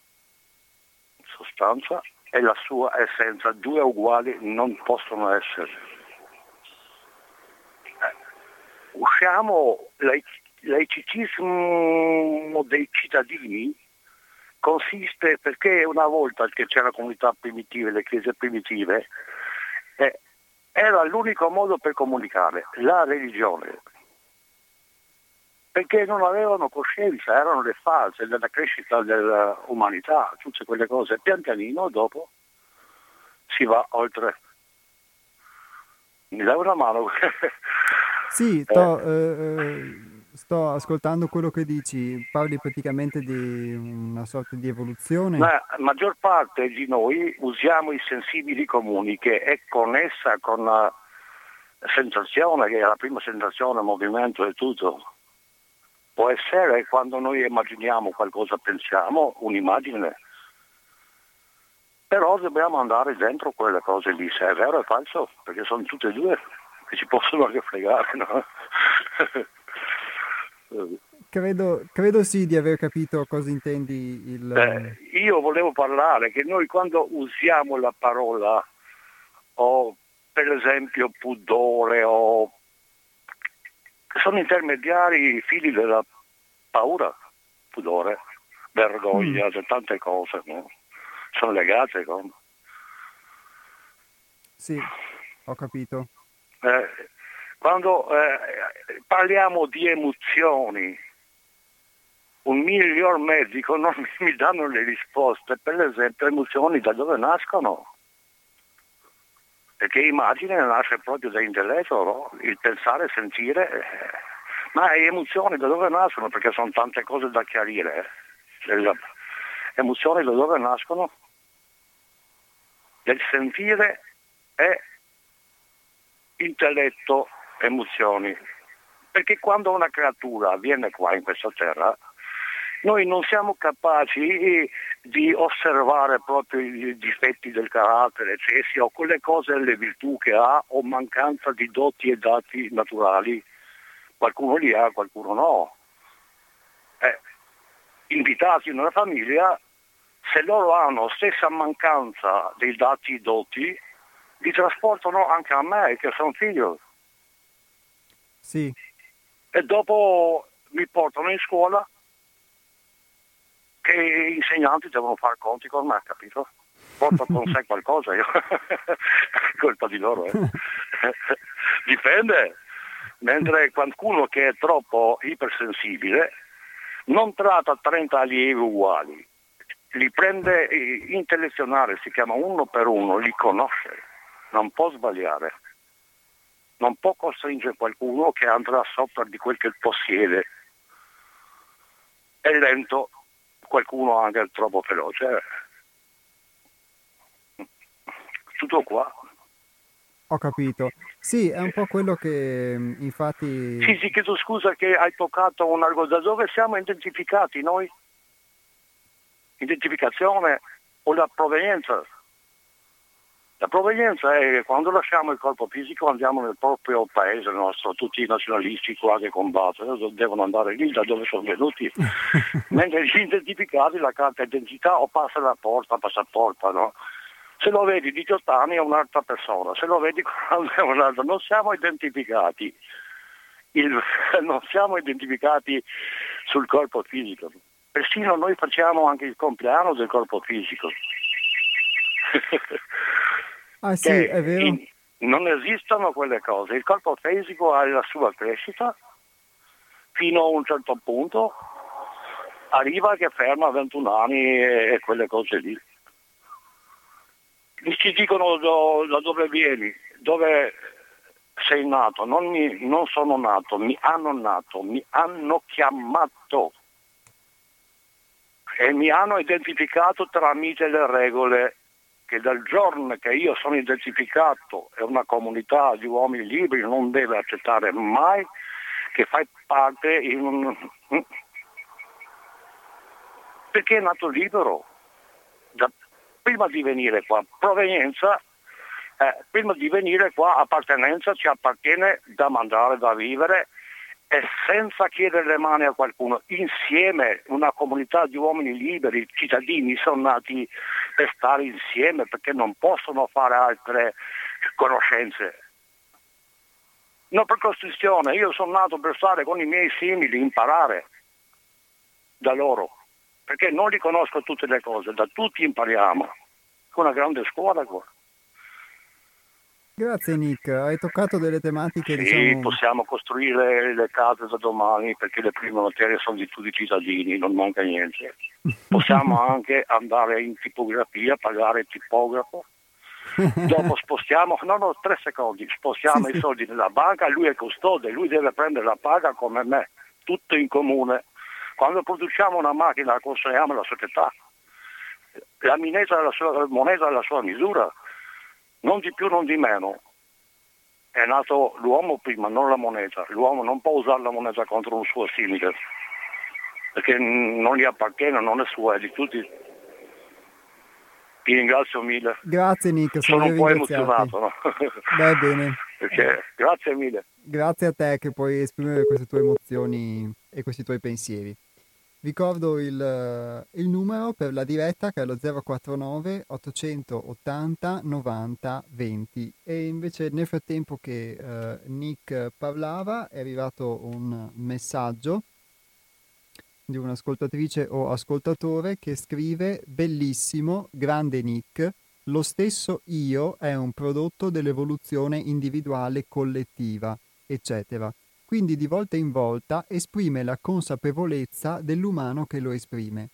sostanza e la sua essenza, due uguali non possono essere. Eh, usciamo, laicismo dei cittadini consiste perché una volta che c'era comunità primitive, le chiese primitive, eh, era l'unico modo per comunicare, la religione, perché non avevano coscienza, erano le fasi della crescita dell'umanità, tutte quelle cose. Pian pianino dopo si va oltre. Mi dai una mano? sì, to, eh. eh, sto ascoltando quello che dici, parli praticamente di una sorta di evoluzione. La maggior parte di noi usiamo i sensibili comuni che è connessa con la sensazione, che è la prima sensazione, movimento e tutto. Può essere quando noi immaginiamo qualcosa, pensiamo un'immagine, però dobbiamo andare dentro quelle cose lì, se è vero o falso, perché sono tutte e due che ci possono anche fregare. No? Credo, credo, sì di aver capito cosa intendi. Il... Eh, io volevo parlare che noi quando usiamo la parola o per esempio pudore o sono intermediari figli della paura, pudore, vergogna, mm. tante cose, no? sono legate con... Sì, ho capito. Eh, quando eh, parliamo di emozioni, un miglior medico non mi danno le risposte, per esempio emozioni da dove nascono? Perché immagine nasce proprio da intelletto, no? il pensare, sentire, eh. ma le emozioni da dove nascono? Perché sono tante cose da chiarire. Eh. Le emozioni da dove nascono? Del sentire e intelletto emozioni. Perché quando una creatura viene qua in questa terra, noi non siamo capaci di osservare proprio i difetti del carattere, eccessi o quelle cose, le virtù che ha o mancanza di doti e dati naturali. Qualcuno li ha, qualcuno no. Eh, invitati in una famiglia, se loro hanno stessa mancanza dei dati doti, li trasportano anche a me, che sono figlio. Sì. E dopo mi portano in scuola che gli insegnanti devono fare conti con me, capito? Porta con sé qualcosa, io. colpa di loro, eh. Dipende. Mentre qualcuno che è troppo ipersensibile non tratta 30 allievi uguali, li prende intellezionale, si chiama uno per uno, li conosce, non può sbagliare non può costringere qualcuno che andrà sopra di quel che possiede. È lento, qualcuno anche troppo veloce. Tutto qua. Ho capito. Sì, è un po' quello che infatti... Sì, sì, chiedo scusa che hai toccato un argomento. Da dove siamo identificati noi? Identificazione o la provenienza? La provenienza è che quando lasciamo il corpo fisico andiamo nel proprio paese nostro, tutti i nazionalisti qua che combattono devono andare lì da dove sono venuti, mentre gli identificati la carta d'identità o passa la porta, passaporto, no? Se lo vedi 18 anni è un'altra persona, se lo vedi quando è un'altra, non siamo identificati, il, non siamo identificati sul corpo fisico. Persino noi facciamo anche il compleanno del corpo fisico. Ah sì, è vero. In, non esistono quelle cose. Il corpo fisico ha la sua crescita fino a un certo punto, arriva che ferma a 21 anni e, e quelle cose lì. Mi ci dicono do, da dove vieni, dove sei nato, non, mi, non sono nato, mi hanno nato, mi hanno chiamato. e mi hanno identificato tramite le regole che dal giorno che io sono identificato e una comunità di uomini liberi non deve accettare mai che fai parte in un... perché è nato libero. Da, prima di venire qua, provenienza, eh, prima di venire qua appartenenza ci appartiene da mandare, da vivere e senza chiedere le mani a qualcuno, insieme, una comunità di uomini liberi, cittadini sono nati per stare insieme perché non possono fare altre conoscenze. Non per costruzione, io sono nato per stare con i miei simili, imparare da loro, perché non li conosco tutte le cose, da tutti impariamo, con una grande scuola qua. Grazie Nick, hai toccato delle tematiche. Sì, diciamo... possiamo costruire le case da domani perché le prime materie sono di tutti i cittadini, non manca niente. Possiamo anche andare in tipografia, pagare il tipografo. Dopo spostiamo, no no, tre secondi, spostiamo sì, i soldi nella banca, lui è custode, lui deve prendere la paga come me, tutto in comune. Quando produciamo una macchina la consegniamo alla società. La moneta della sua, moneta della sua misura non di più, non di meno. È nato l'uomo prima, non la moneta. L'uomo non può usare la moneta contro un suo simile, perché non gli appartiene, non è suo, è di tutti. Ti ringrazio mille. Grazie Nick, sono, sono un po' emozionato. No? Beh, bene. Perché, grazie mille. Grazie a te che puoi esprimere queste tue emozioni e questi tuoi pensieri. Ricordo il, eh, il, numero per la diretta che è lo 049 880 90 20 e invece nel frattempo che uh, Nick parlava è arrivato un messaggio di un'ascoltatrice o ascoltatore che scrive bellissimo, grande Nick, lo stesso io è un prodotto dell'evoluzione individuale collettiva, eccetera quindi di volta in volta esprime la consapevolezza dell'umano che lo esprime.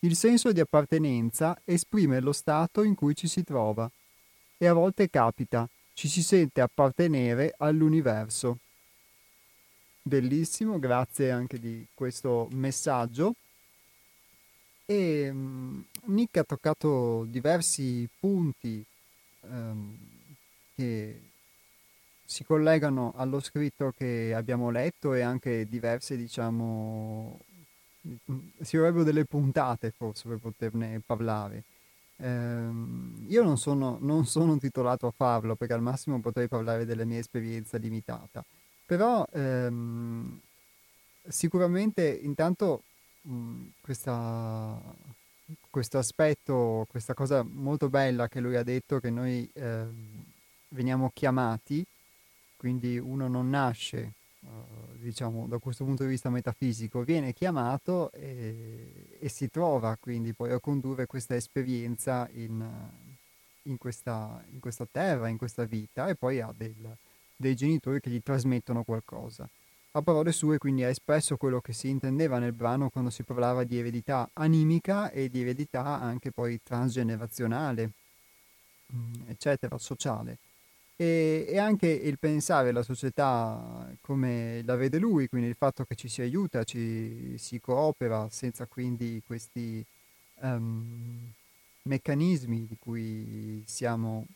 Il senso di appartenenza esprime lo stato in cui ci si trova. E a volte capita, ci si sente appartenere all'universo. Bellissimo, grazie anche di questo messaggio. E um, Nick ha toccato diversi punti um, che si collegano allo scritto che abbiamo letto e anche diverse, diciamo, si avrebbero delle puntate forse per poterne parlare. Eh, io non sono, non sono titolato a farlo perché al massimo potrei parlare della mia esperienza limitata, però ehm, sicuramente intanto mh, questa, questo aspetto, questa cosa molto bella che lui ha detto che noi eh, veniamo chiamati quindi uno non nasce, uh, diciamo, da questo punto di vista metafisico, viene chiamato e, e, si trova quindi poi a condurre questa esperienza in, in, questa, in questa, terra, in questa vita e poi ha del, dei genitori che gli trasmettono qualcosa. A parole sue quindi ha espresso quello che si intendeva nel brano quando si parlava di eredità animica e di eredità anche poi transgenerazionale, mm, eccetera, sociale e, e, anche il pensare la società come la vede lui, quindi il fatto che ci si aiuta, ci si coopera senza quindi questi um, meccanismi di cui siamo,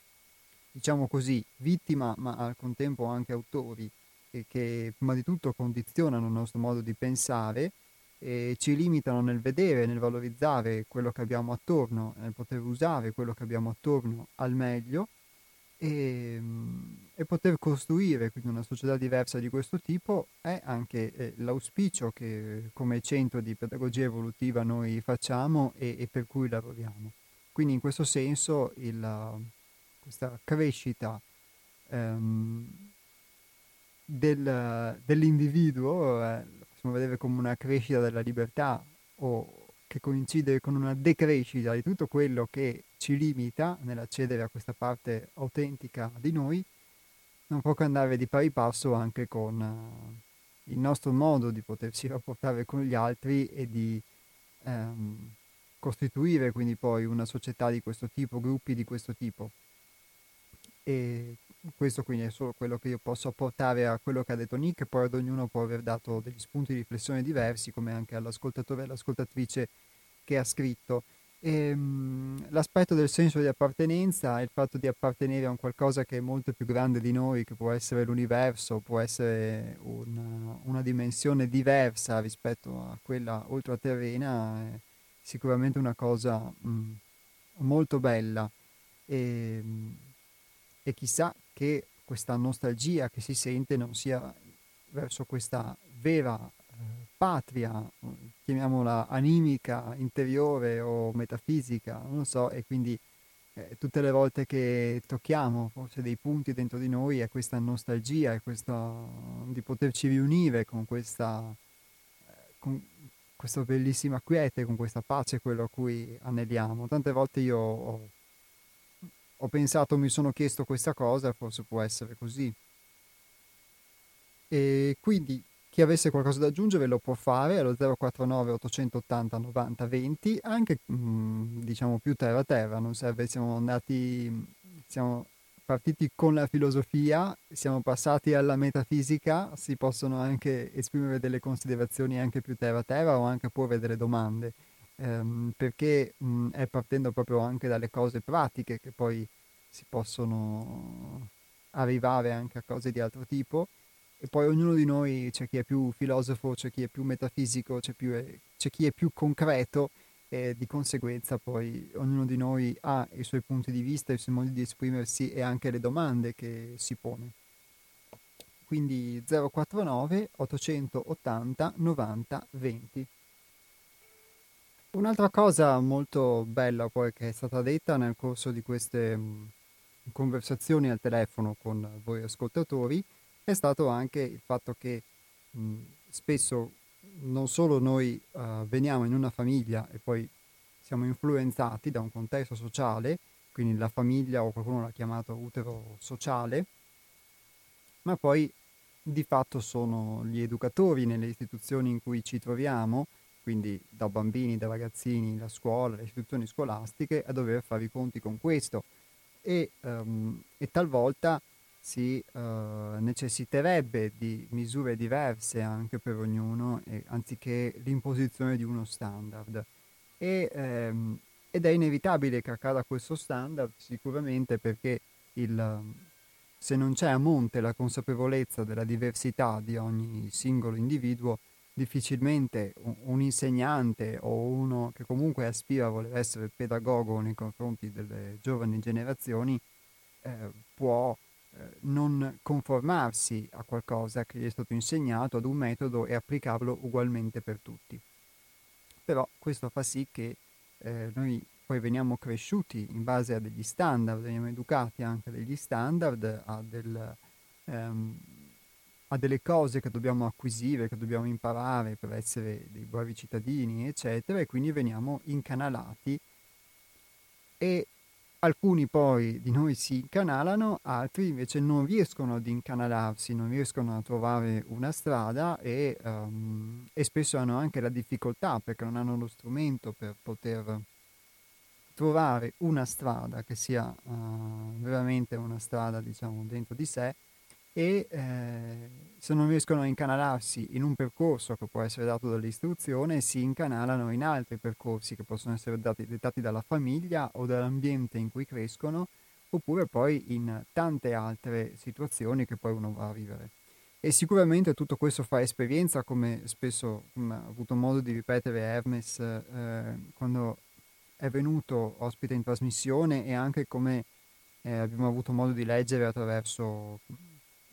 diciamo così, vittima ma al contempo anche autori e che prima di tutto condizionano il nostro modo di pensare e ci limitano nel vedere, nel valorizzare quello che abbiamo attorno, nel poter usare quello che abbiamo attorno al meglio e, ehm, e, poter costruire quindi una società diversa di questo tipo è anche eh, l'auspicio che come centro di pedagogia evolutiva noi facciamo e, e per cui lavoriamo. Quindi in questo senso il, questa crescita ehm, del, dell'individuo eh, possiamo vedere come una crescita della libertà o che coincide con una decrescita di tutto quello che ci limita nell'accedere a questa parte autentica di noi, non può che andare di pari passo anche con uh, il nostro modo di potersi rapportare con gli altri e di um, costituire quindi poi una società di questo tipo, gruppi di questo tipo. E questo quindi è solo quello che io posso apportare a quello che ha detto Nick, poi ad ognuno può aver dato degli spunti di riflessione diversi, come anche all'ascoltatore e all'ascoltatrice che ha scritto. E, ehm, l'aspetto del senso di appartenenza, il fatto di appartenere a un qualcosa che è molto più grande di noi, che può essere l'universo, può essere una, una dimensione diversa rispetto a quella ultraterrena, è sicuramente una cosa mh, molto bella. E, e chissà che questa nostalgia che si sente non sia verso questa vera patria, chiamiamola animica, interiore o metafisica, non so, e quindi eh, tutte le volte che tocchiamo forse dei punti dentro di noi è questa nostalgia, è questa, di poterci riunire con questa, eh, con questa bellissima quiete, con questa pace, quello a cui aneliamo. Tante volte io ho, ho pensato, mi sono chiesto questa cosa, forse può essere così. E quindi chi avesse qualcosa da aggiungere lo può fare allo 049 880 90 20, anche mm, diciamo più terra terra, non serve, siamo andati, siamo partiti con la filosofia, siamo passati alla metafisica, si possono anche esprimere delle considerazioni anche più terra terra o anche porre delle domande, ehm, perché mh, mm, è partendo proprio anche dalle cose pratiche che poi si possono arrivare anche a cose di altro tipo e poi ognuno di noi c'è chi è più filosofo, c'è chi è più metafisico, c'è, più, c'è chi è più concreto e di conseguenza poi ognuno di noi ha i suoi punti di vista, i suoi modi di esprimersi e anche le domande che si pone. Quindi 049 880 90 20. Un'altra cosa molto bella poi che è stata detta nel corso di queste mh, conversazioni al telefono con voi ascoltatori è stato anche il fatto che mh, spesso non solo noi uh, veniamo in una famiglia e poi siamo influenzati da un contesto sociale, quindi la famiglia o qualcuno l'ha chiamato utero sociale, ma poi di fatto sono gli educatori nelle istituzioni in cui ci troviamo, quindi da bambini, da ragazzini, la scuola, le istituzioni scolastiche, a dover fare i conti con questo. E, um, e talvolta si uh, necessiterebbe di misure diverse anche per ognuno, eh, anziché l'imposizione di uno standard. E, ehm, ed è inevitabile che accada questo standard sicuramente perché il, se non c'è a monte la consapevolezza della diversità di ogni singolo individuo, difficilmente un, insegnante o uno che comunque aspira a voler essere pedagogo nei confronti delle giovani generazioni eh, può eh, non conformarsi a qualcosa che gli è stato insegnato, ad un metodo e applicarlo ugualmente per tutti. Però questo fa sì che eh, noi poi veniamo cresciuti in base a degli standard, veniamo educati anche a degli standard, a, del, ehm, a delle cose che dobbiamo acquisire, che dobbiamo imparare per essere dei bravi cittadini, eccetera, e quindi veniamo incanalati e Alcuni poi di noi si incanalano, altri invece non riescono ad incanalarsi, non riescono a trovare una strada e, um, e spesso hanno anche la difficoltà perché non hanno lo strumento per poter trovare una strada che sia uh, veramente una strada diciamo dentro di sé e eh, se non riescono a incanalarsi in un percorso che può essere dato dall'istruzione, si incanalano in altri percorsi che possono essere dati, dettati dalla famiglia o dall'ambiente in cui crescono, oppure poi in tante altre situazioni che poi uno va a vivere. E sicuramente tutto questo fa esperienza, come spesso ha avuto modo di ripetere Hermes eh, quando è venuto ospite in trasmissione e anche come eh, abbiamo avuto modo di leggere attraverso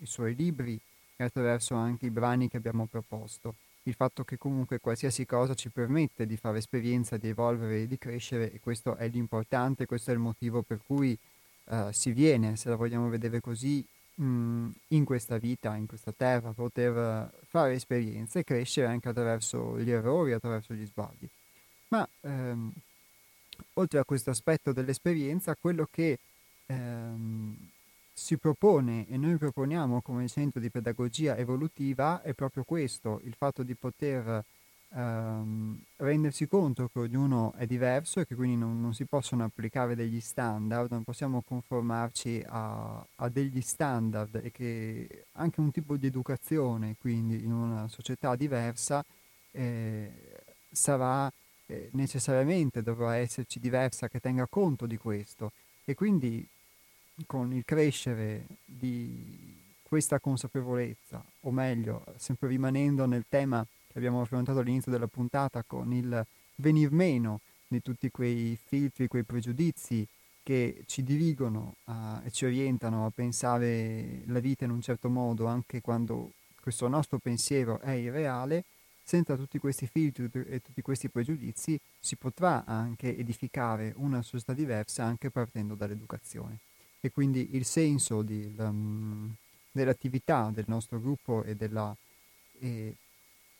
i suoi libri e attraverso anche i brani che abbiamo proposto. Il fatto che comunque qualsiasi cosa ci permette di fare esperienza, di evolvere e di crescere e questo è l'importante, questo è il motivo per cui uh, si viene, se la vogliamo vedere così, mh, in questa vita, in questa terra, poter fare esperienze e crescere anche attraverso gli errori, attraverso gli sbagli. Ma ehm, oltre a questo aspetto dell'esperienza, quello che ehm, si propone e noi proponiamo come centro di pedagogia evolutiva è proprio questo, il fatto di poter ehm, rendersi conto che ognuno è diverso e che quindi non, non, si possono applicare degli standard, non possiamo conformarci a, a, degli standard e che anche un tipo di educazione, quindi in una società diversa, eh, sarà eh, necessariamente dovrà esserci diversa che tenga conto di questo. E quindi con il crescere di questa consapevolezza, o meglio, sempre rimanendo nel tema che abbiamo affrontato all'inizio della puntata con il venir meno di tutti quei filtri, quei pregiudizi che ci dirigono a, e ci orientano a pensare la vita in un certo modo anche quando questo nostro pensiero è irreale, senza tutti questi filtri e tutti questi pregiudizi si potrà anche edificare una società diversa anche partendo dall'educazione. E quindi il senso di, um, dell'attività del nostro gruppo e della eh,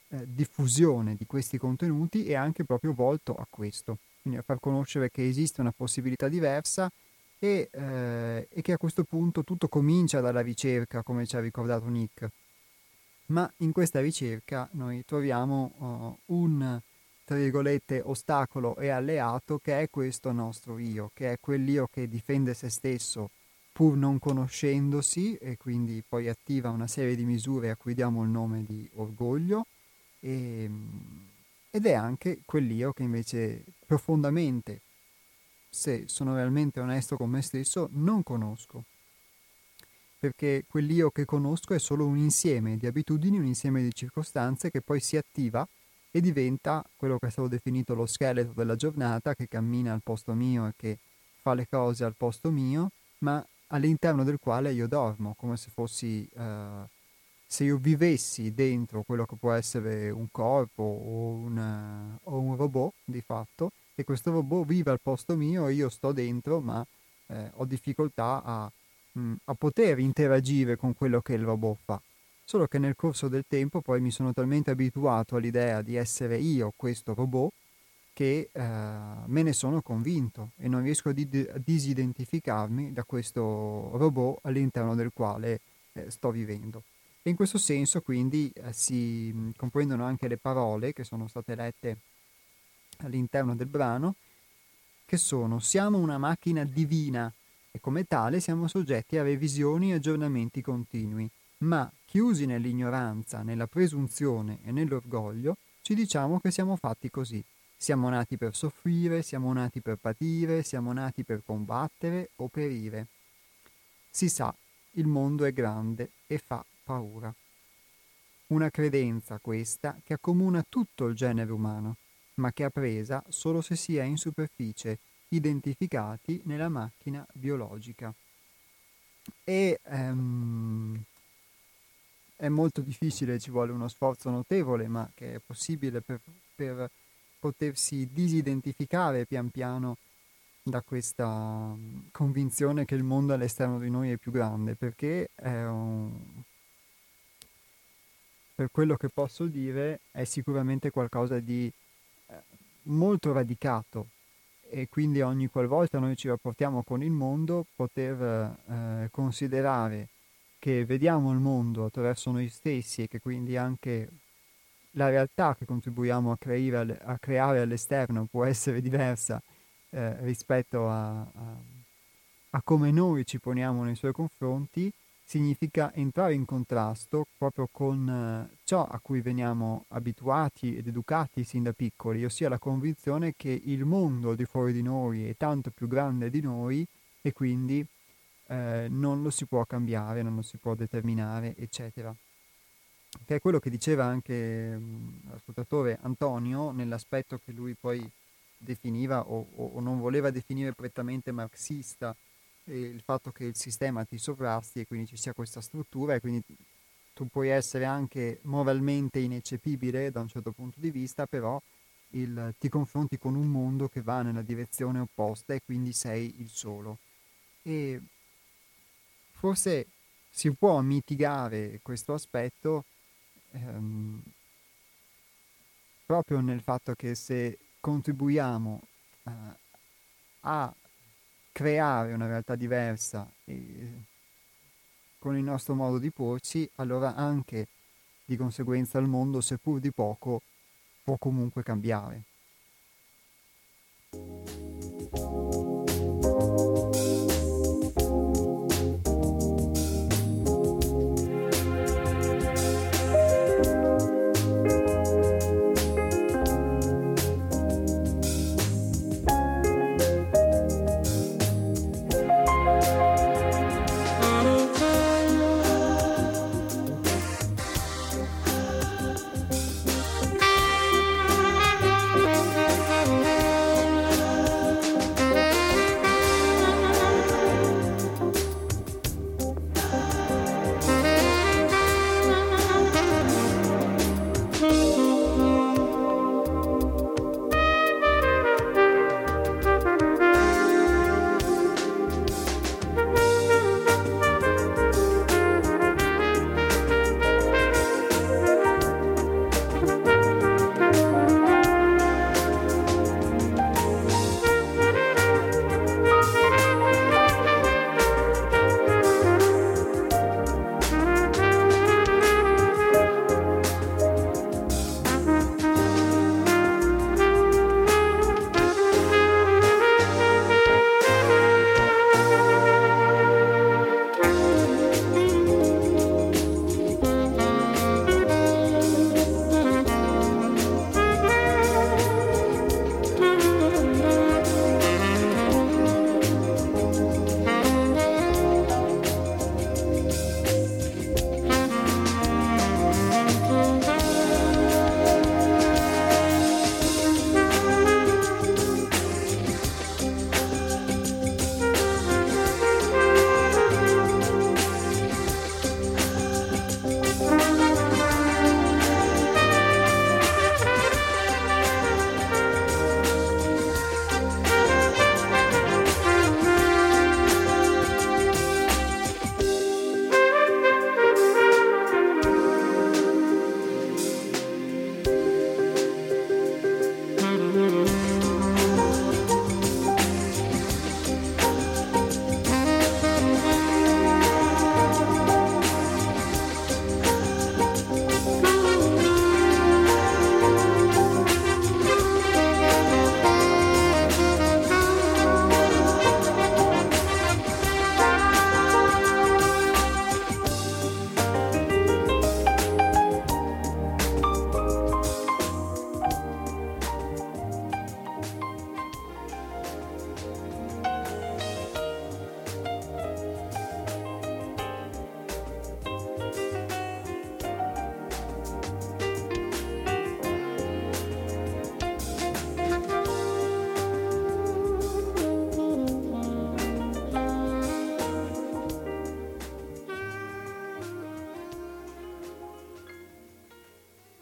eh, diffusione di questi contenuti è anche proprio volto a questo, quindi a far conoscere che esiste una possibilità diversa e, eh, e che a questo punto tutto comincia dalla ricerca, come ci ha ricordato Nick. Ma in questa ricerca noi troviamo uh, un, tra virgolette, ostacolo e alleato che è questo nostro io, che è quell'io che difende se stesso pur non conoscendosi e quindi poi attiva una serie di misure a cui diamo il nome di orgoglio e, ed è anche quell'io che invece profondamente, se sono realmente onesto con me stesso, non conosco. Perché quell'io che conosco è solo un insieme di abitudini, un insieme di circostanze che poi si attiva e diventa quello che è stato definito lo scheletro della giornata, che cammina al posto mio e che fa le cose al posto mio, ma all'interno del quale io dormo, come se fossi... Uh, se io vivessi dentro quello che può essere un corpo o, una, o un robot di fatto, e questo robot vive al posto mio e io sto dentro, ma eh, ho difficoltà a mh, mm, a poter interagire con quello che il robot fa. Solo che nel corso del tempo poi mi sono talmente abituato all'idea di essere io questo robot che eh, me ne sono convinto e non riesco a, di- disidentificarmi da questo robot all'interno del quale eh, sto vivendo. E in questo senso quindi eh, si mm, comprendono anche le parole che sono state lette all'interno del brano, che sono siamo una macchina divina e come tale siamo soggetti a revisioni e aggiornamenti continui, ma chiusi nell'ignoranza, nella presunzione e nell'orgoglio, ci diciamo che siamo fatti così. Siamo nati per soffrire, siamo nati per patire, siamo nati per combattere o perire. Si sa, il mondo è grande e fa paura. Una credenza questa che accomuna tutto il genere umano, ma che ha presa solo se si è in superficie identificati nella macchina biologica. E um, è molto difficile, ci vuole uno sforzo notevole, ma che è possibile per, per potersi disidentificare pian piano da questa convinzione che il mondo all'esterno di noi è più grande, perché è un, per quello che posso dire è sicuramente qualcosa di eh, molto radicato. E quindi ogni qualvolta noi ci rapportiamo con il mondo poter eh, considerare che vediamo il mondo attraverso noi stessi e che quindi anche la realtà che contribuiamo a creare, a creare all'esterno può essere diversa eh, rispetto a, a, a come noi ci poniamo nei suoi confronti significa entrare in contrasto proprio con eh, ciò a cui veniamo abituati ed educati sin da piccoli, ossia la convinzione che il mondo di fuori di noi è tanto più grande di noi e quindi eh, non lo si può cambiare, non lo si può determinare, eccetera. Che è quello che diceva anche mm, l'ascoltatore Antonio nell'aspetto che lui poi definiva o, o non voleva definire prettamente marxista, il fatto che il sistema ti sovrasti e quindi ci sia questa struttura e quindi tu puoi essere anche moralmente ineccepibile da un certo punto di vista, però il, ti confronti con un mondo che va nella direzione opposta e quindi sei il solo. E forse si può mitigare questo aspetto ehm, proprio nel fatto che se contribuiamo eh, a creare una realtà diversa con il nostro modo di porci, allora anche di conseguenza il mondo, seppur di poco, può comunque cambiare.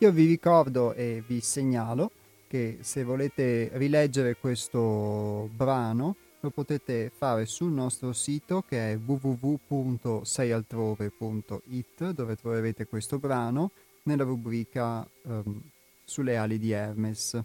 Io vi ricordo e vi segnalo che se volete rileggere questo brano lo potete fare sul nostro sito che è www.seialtrove.it dove troverete questo brano nella rubrica um, sulle ali di Hermes.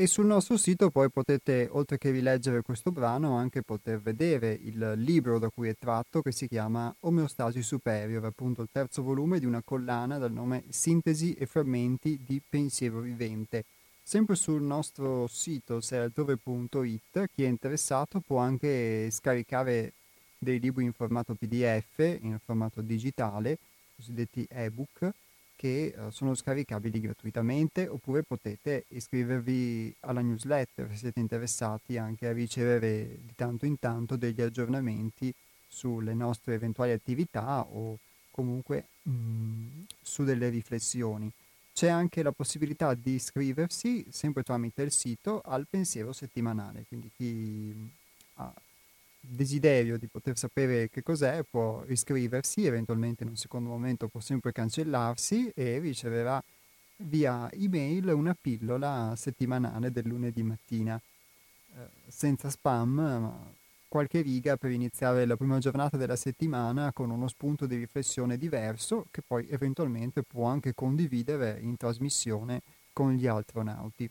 E sul nostro sito poi potete, oltre che rileggere questo brano, anche poter vedere il libro da cui è tratto che si chiama Omeostasi Superior, appunto il terzo volume di una collana dal nome Sintesi e frammenti di pensiero vivente. Sempre sul nostro sito seraltrove.it chi è interessato può anche scaricare dei libri in formato PDF, in formato digitale, cosiddetti ebook, che uh, sono scaricabili gratuitamente oppure potete iscrivervi alla newsletter se siete interessati anche a ricevere di tanto in tanto degli aggiornamenti sulle nostre eventuali attività o comunque mh, mm, su delle riflessioni. C'è anche la possibilità di iscriversi, sempre tramite il sito, al pensiero settimanale, quindi chi ha desiderio di poter sapere che cos'è può iscriversi, eventualmente in un secondo momento può sempre cancellarsi e riceverà via email una pillola settimanale del lunedì mattina, eh, senza spam, ma qualche riga per iniziare la prima giornata della settimana con uno spunto di riflessione diverso che poi eventualmente può anche condividere in trasmissione con gli astronauti.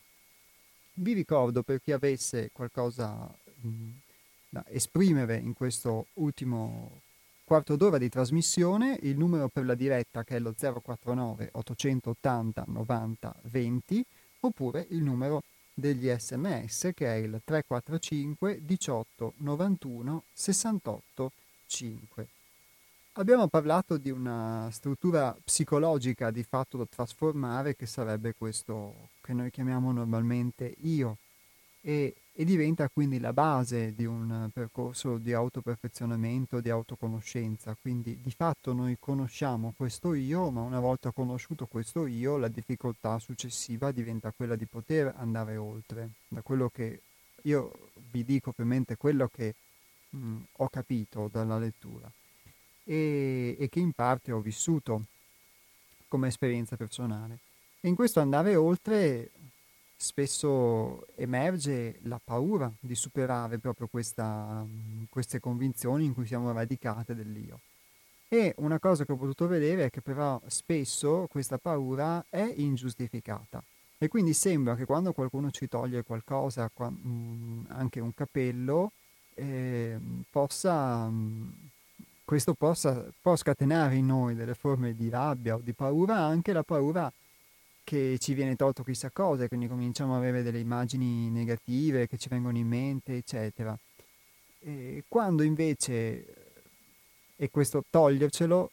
Vi ricordo per chi avesse qualcosa mh, da esprimere in questo ultimo quarto d'ora di trasmissione, il numero per la diretta che è lo 049 880 90 20 oppure il numero degli sms che è il 345 18 91 68 5. Abbiamo parlato di una struttura psicologica di fatto da trasformare che sarebbe questo che noi chiamiamo normalmente io e e diventa quindi la base di un percorso di autoperfezionamento, di autoconoscenza. Quindi di fatto noi conosciamo questo io, ma una volta conosciuto questo io, la difficoltà successiva diventa quella di poter andare oltre. Da quello che io vi dico ovviamente quello che mh, ho capito dalla lettura e, e che in parte ho vissuto come esperienza personale. E in questo andare oltre spesso emerge la paura di superare proprio questa, queste convinzioni in cui siamo radicate dell'io. E una cosa che ho potuto vedere è che però spesso questa paura è ingiustificata. E quindi sembra che quando qualcuno ci toglie qualcosa, anche un capello, eh, possa, questo possa, può scatenare in noi delle forme di rabbia o di paura, anche la paura che ci viene tolto chissà cosa, quindi cominciamo ad avere delle immagini negative che ci vengono in mente, eccetera. E quando invece, e questo togliercelo,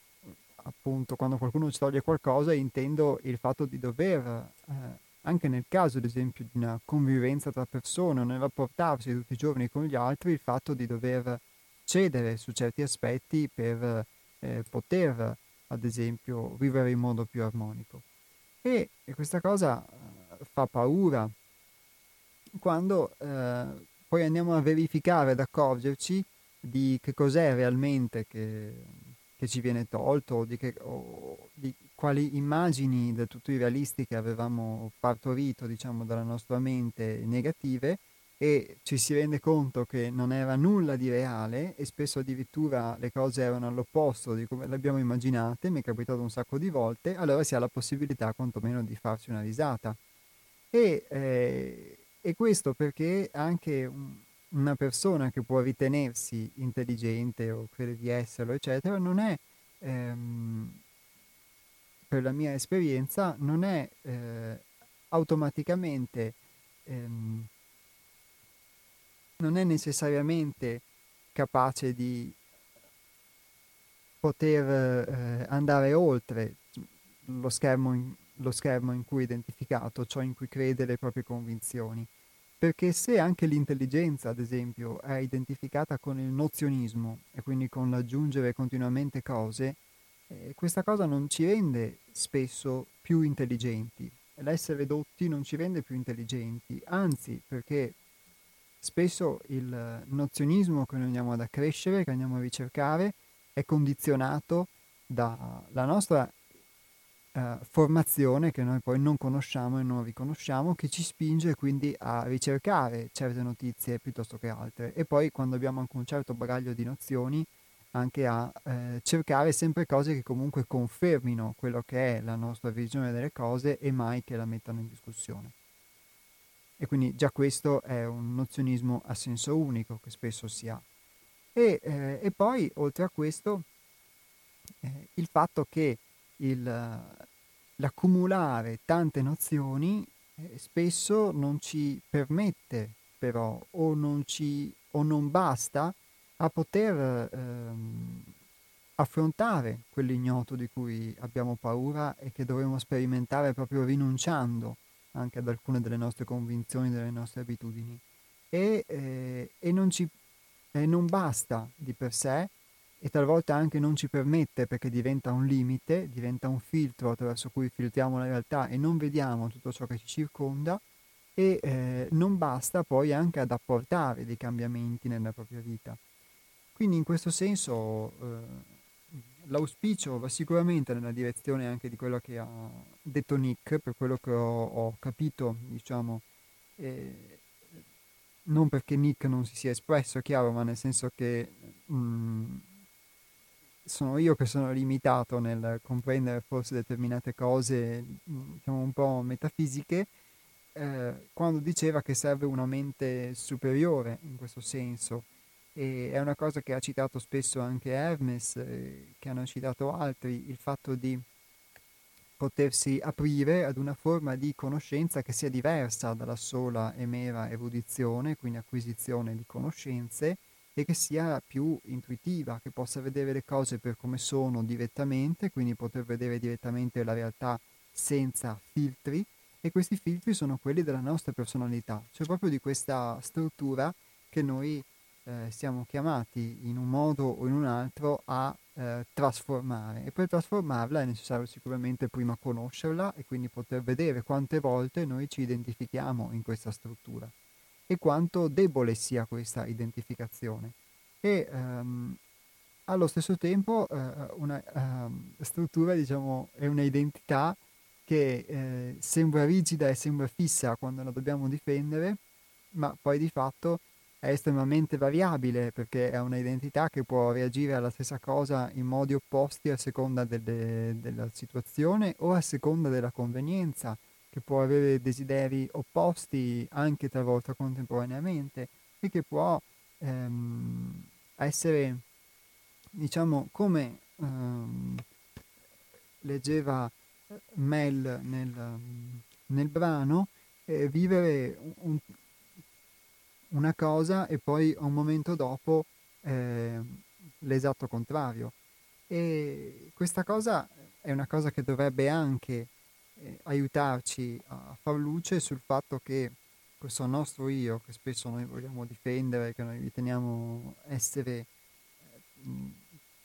appunto, quando qualcuno ci toglie qualcosa, intendo il fatto di dover, eh, anche nel caso ad esempio di una convivenza tra persone, nel rapportarsi tutti i giorni con gli altri, il fatto di dover cedere su certi aspetti per eh, poter, ad esempio, vivere in modo più armonico. E, questa cosa eh, fa paura. Quando eh, poi andiamo a verificare, ad accorgerci di che cos'è realmente che, che ci viene tolto, di, che, o di, quali immagini del tutto irrealistiche avevamo partorito, diciamo, dalla nostra mente negative e ci si rende conto che non era nulla di reale e spesso addirittura le cose erano all'opposto di come le abbiamo immaginate, mi è capitato un sacco di volte, allora si ha la possibilità quantomeno di farsi una risata. E, eh, e questo perché anche un, una persona che può ritenersi intelligente o crede di esserlo, eccetera, non è, ehm, per la mia esperienza, non è eh, automaticamente... Ehm, non è necessariamente capace di poter eh, andare oltre lo schermo, in, lo schermo in cui è identificato, ciò in cui crede le proprie convinzioni. Perché se anche l'intelligenza, ad esempio, è identificata con il nozionismo e quindi con l'aggiungere continuamente cose, eh, questa cosa non ci rende spesso più intelligenti. L'essere dotti non ci rende più intelligenti, anzi perché spesso il nozionismo che noi andiamo ad accrescere, che andiamo a ricercare, è condizionato dalla nostra eh, formazione che noi poi non conosciamo e non riconosciamo, che ci spinge quindi a ricercare certe notizie piuttosto che altre. E poi quando abbiamo anche un certo bagaglio di nozioni, anche a eh, cercare sempre cose che comunque confermino quello che è la nostra visione delle cose e mai che la mettano in discussione. E quindi già questo è un nozionismo a senso unico che spesso si ha. E, eh, e poi, oltre a questo, eh, il fatto che il, l'accumulare tante nozioni eh, spesso non ci permette però o non, ci, o non basta a poter ehm, affrontare quell'ignoto di cui abbiamo paura e che dovremmo sperimentare proprio rinunciando anche ad alcune delle nostre convinzioni, delle nostre abitudini. E, eh, e non, ci, eh, non basta di per sé e talvolta anche non ci permette perché diventa un limite, diventa un filtro attraverso cui filtriamo la realtà e non vediamo tutto ciò che ci circonda e eh, non basta poi anche ad apportare dei cambiamenti nella propria vita. Quindi in questo senso eh, l'auspicio va sicuramente nella direzione anche di quello che ha detto Nick, per quello che ho, ho capito, diciamo, eh, non perché Nick non si sia espresso, chiaro, ma nel senso che mh, mm, sono io che sono limitato nel comprendere forse determinate cose, diciamo un po' metafisiche, eh, quando diceva che serve una mente superiore in questo senso. E è una cosa che ha citato spesso anche Hermes, eh, che hanno citato altri, il fatto di potersi aprire ad una forma di conoscenza che sia diversa dalla sola e mera erudizione, quindi acquisizione di conoscenze, e che sia più intuitiva, che possa vedere le cose per come sono direttamente, quindi poter vedere direttamente la realtà senza filtri e questi filtri sono quelli della nostra personalità, cioè proprio di questa struttura che noi eh, siamo chiamati in un modo o in un altro a eh, trasformare e per trasformarla è necessario sicuramente prima conoscerla e quindi poter vedere quante volte noi ci identifichiamo in questa struttura e quanto debole sia questa identificazione. E ehm, allo stesso tempo eh, una ehm, struttura, diciamo, è un'identità che eh, sembra rigida e sembra fissa quando la dobbiamo difendere, ma poi di fatto è estremamente variabile perché è un'identità che può reagire alla stessa cosa in modi opposti a seconda delle, della situazione o a seconda della convenienza che può avere desideri opposti anche talvolta contemporaneamente e che può ehm, essere, diciamo, come ehm, leggeva Mel nel, nel brano, eh, vivere un, una cosa e poi un momento dopo eh, l'esatto contrario. E questa cosa è una cosa che dovrebbe anche eh, aiutarci a far luce sul fatto che questo nostro io, che spesso noi vogliamo difendere, che noi riteniamo essere eh,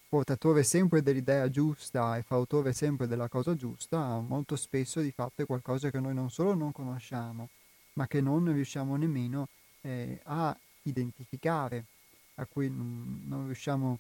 portatore sempre dell'idea giusta e fautore sempre della cosa giusta, molto spesso di fatto è qualcosa che noi non solo non conosciamo, ma che non riusciamo nemmeno eh, a identificare, a cui non, non riusciamo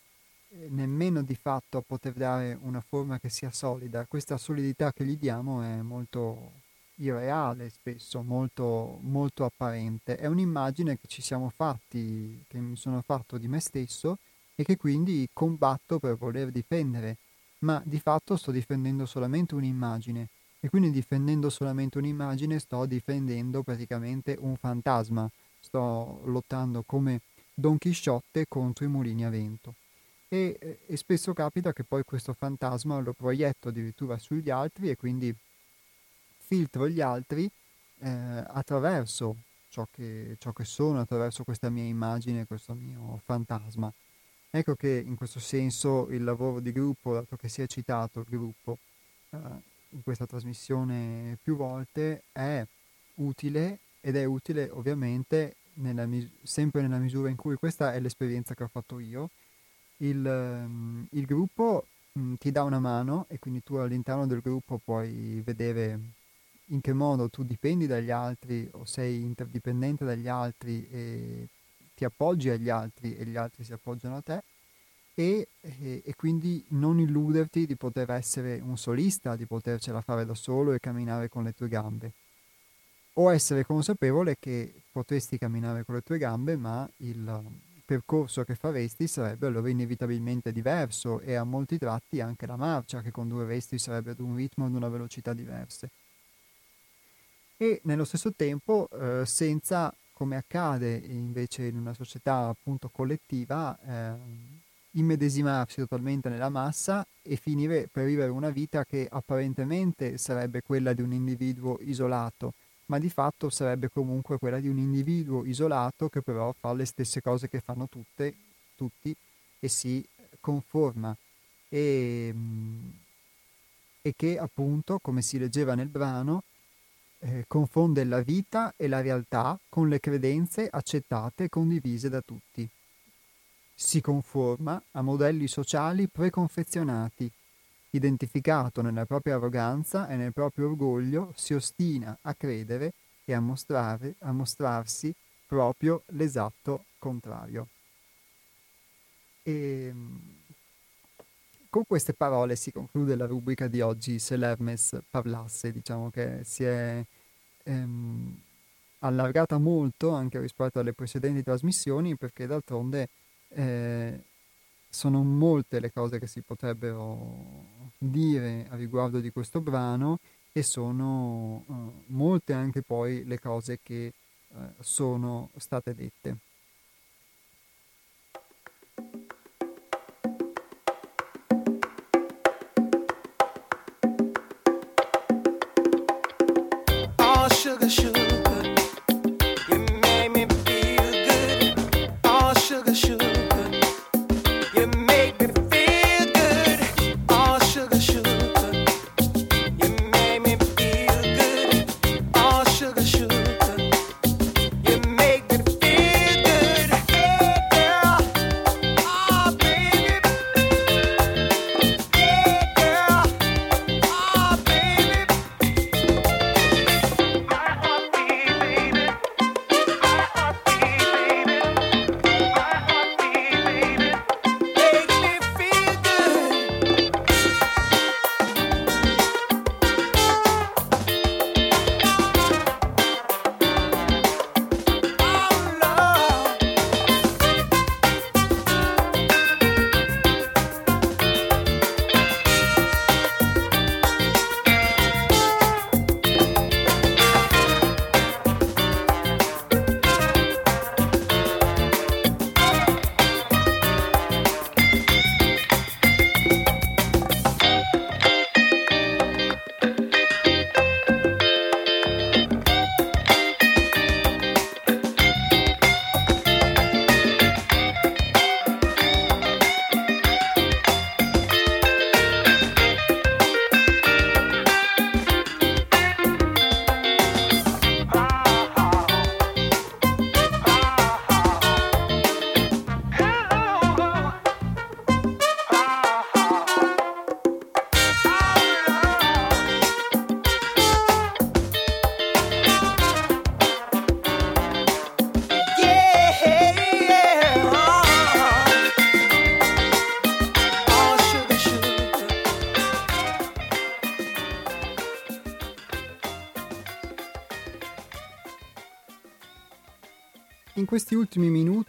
eh, nemmeno di fatto a poter dare una forma che sia solida. Questa solidità che gli diamo è molto irreale spesso, molto, molto apparente. È un'immagine che ci siamo fatti, che mi sono fatto di me stesso e che quindi combatto per voler difendere, ma di fatto sto difendendo solamente un'immagine e quindi difendendo solamente un'immagine sto difendendo praticamente un fantasma, sto lottando come Don Chisciotte contro i mulini a vento e, e, spesso capita che poi questo fantasma lo proietto addirittura sugli altri e quindi filtro gli altri eh, attraverso ciò che, ciò che sono, attraverso questa mia immagine, questo mio fantasma. Ecco che in questo senso il lavoro di gruppo, dato che si è citato il gruppo eh, in questa trasmissione più volte, è utile ed è utile ovviamente nella mis- sempre nella misura in cui questa è l'esperienza che ho fatto io. Il, um, il gruppo um, ti dà una mano e quindi tu all'interno del gruppo puoi vedere in che modo tu dipendi dagli altri o sei interdipendente dagli altri e ti appoggi agli altri e gli altri si appoggiano a te e, e, e, quindi non illuderti di poter essere un solista, di potercela fare da solo e camminare con le tue gambe. O essere consapevole che potresti camminare con le tue gambe, ma il percorso che faresti sarebbe allora inevitabilmente diverso e a molti tratti anche la marcia che condurresti sarebbe ad un ritmo e ad una velocità diverse. E nello stesso tempo eh, senza, come accade invece in una società appunto collettiva, eh, immedesimarsi totalmente nella massa e finire per vivere una vita che apparentemente sarebbe quella di un individuo isolato, ma di fatto sarebbe comunque quella di un individuo isolato che però fa le stesse cose che fanno tutte, tutti e si conforma e, e che appunto, come si leggeva nel brano, eh, confonde la vita e la realtà con le credenze accettate e condivise da tutti. Si conforma a modelli sociali preconfezionati. Identificato nella propria arroganza e nel proprio orgoglio, si ostina a credere e a, mostrare, a mostrarsi proprio l'esatto contrario. E, ehm, con queste parole si conclude la rubrica di oggi se l'Hermes parlasse, diciamo che si è ehm, allargata molto anche rispetto alle precedenti trasmissioni perché d'altronde eh, sono molte le cose che si potrebbero dire a riguardo di questo brano e sono eh, molte anche poi le cose che eh, sono state dette. questi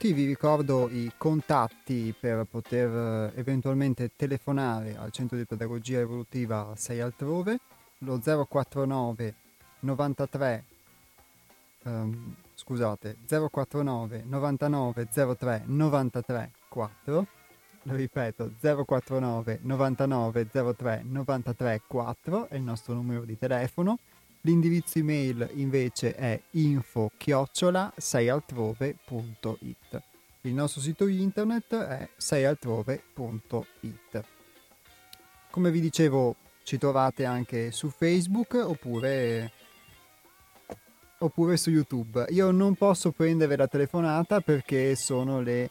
minuti vi ricordo i contatti per poter eh, eventualmente telefonare al centro di pedagogia evolutiva 6 altrove, lo 049 93 um, scusate 049 99 03 93 4 lo ripeto 049 99 03 93 4 è il nostro numero di telefono L'indirizzo email invece è info-seialtrove.it Il nostro sito internet è seialtrove.it. Come vi dicevo, ci trovate anche su Facebook oppure, oppure su YouTube. Io non posso prendere la telefonata perché sono le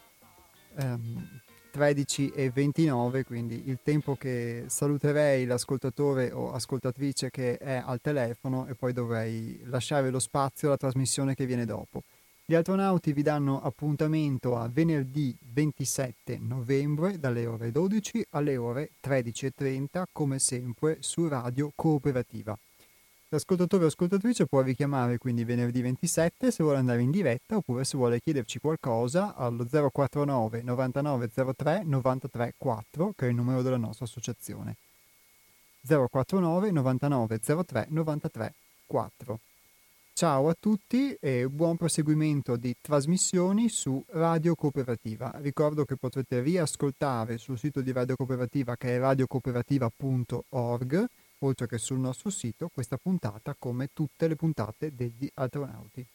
um, 13.29, quindi il tempo che saluterei l'ascoltatore o ascoltatrice che è al telefono e poi dovrei lasciare lo spazio alla trasmissione che viene dopo. Gli astronauti vi danno appuntamento a venerdì 27 novembre dalle ore 12 alle ore 13.30 come sempre su Radio Cooperativa. L'ascoltatore o ascoltatrice può richiamare quindi venerdì 27 se vuole andare in diretta oppure se vuole chiederci qualcosa allo 049 9903 934 che è il numero della nostra associazione. 049 9903 934. Ciao a tutti e buon proseguimento di trasmissioni su Radio Cooperativa. Ricordo che potrete riascoltare sul sito di Radio Cooperativa che è radiocooperativa.org oltre che sul nostro sito, questa puntata come tutte le puntate degli astronauti.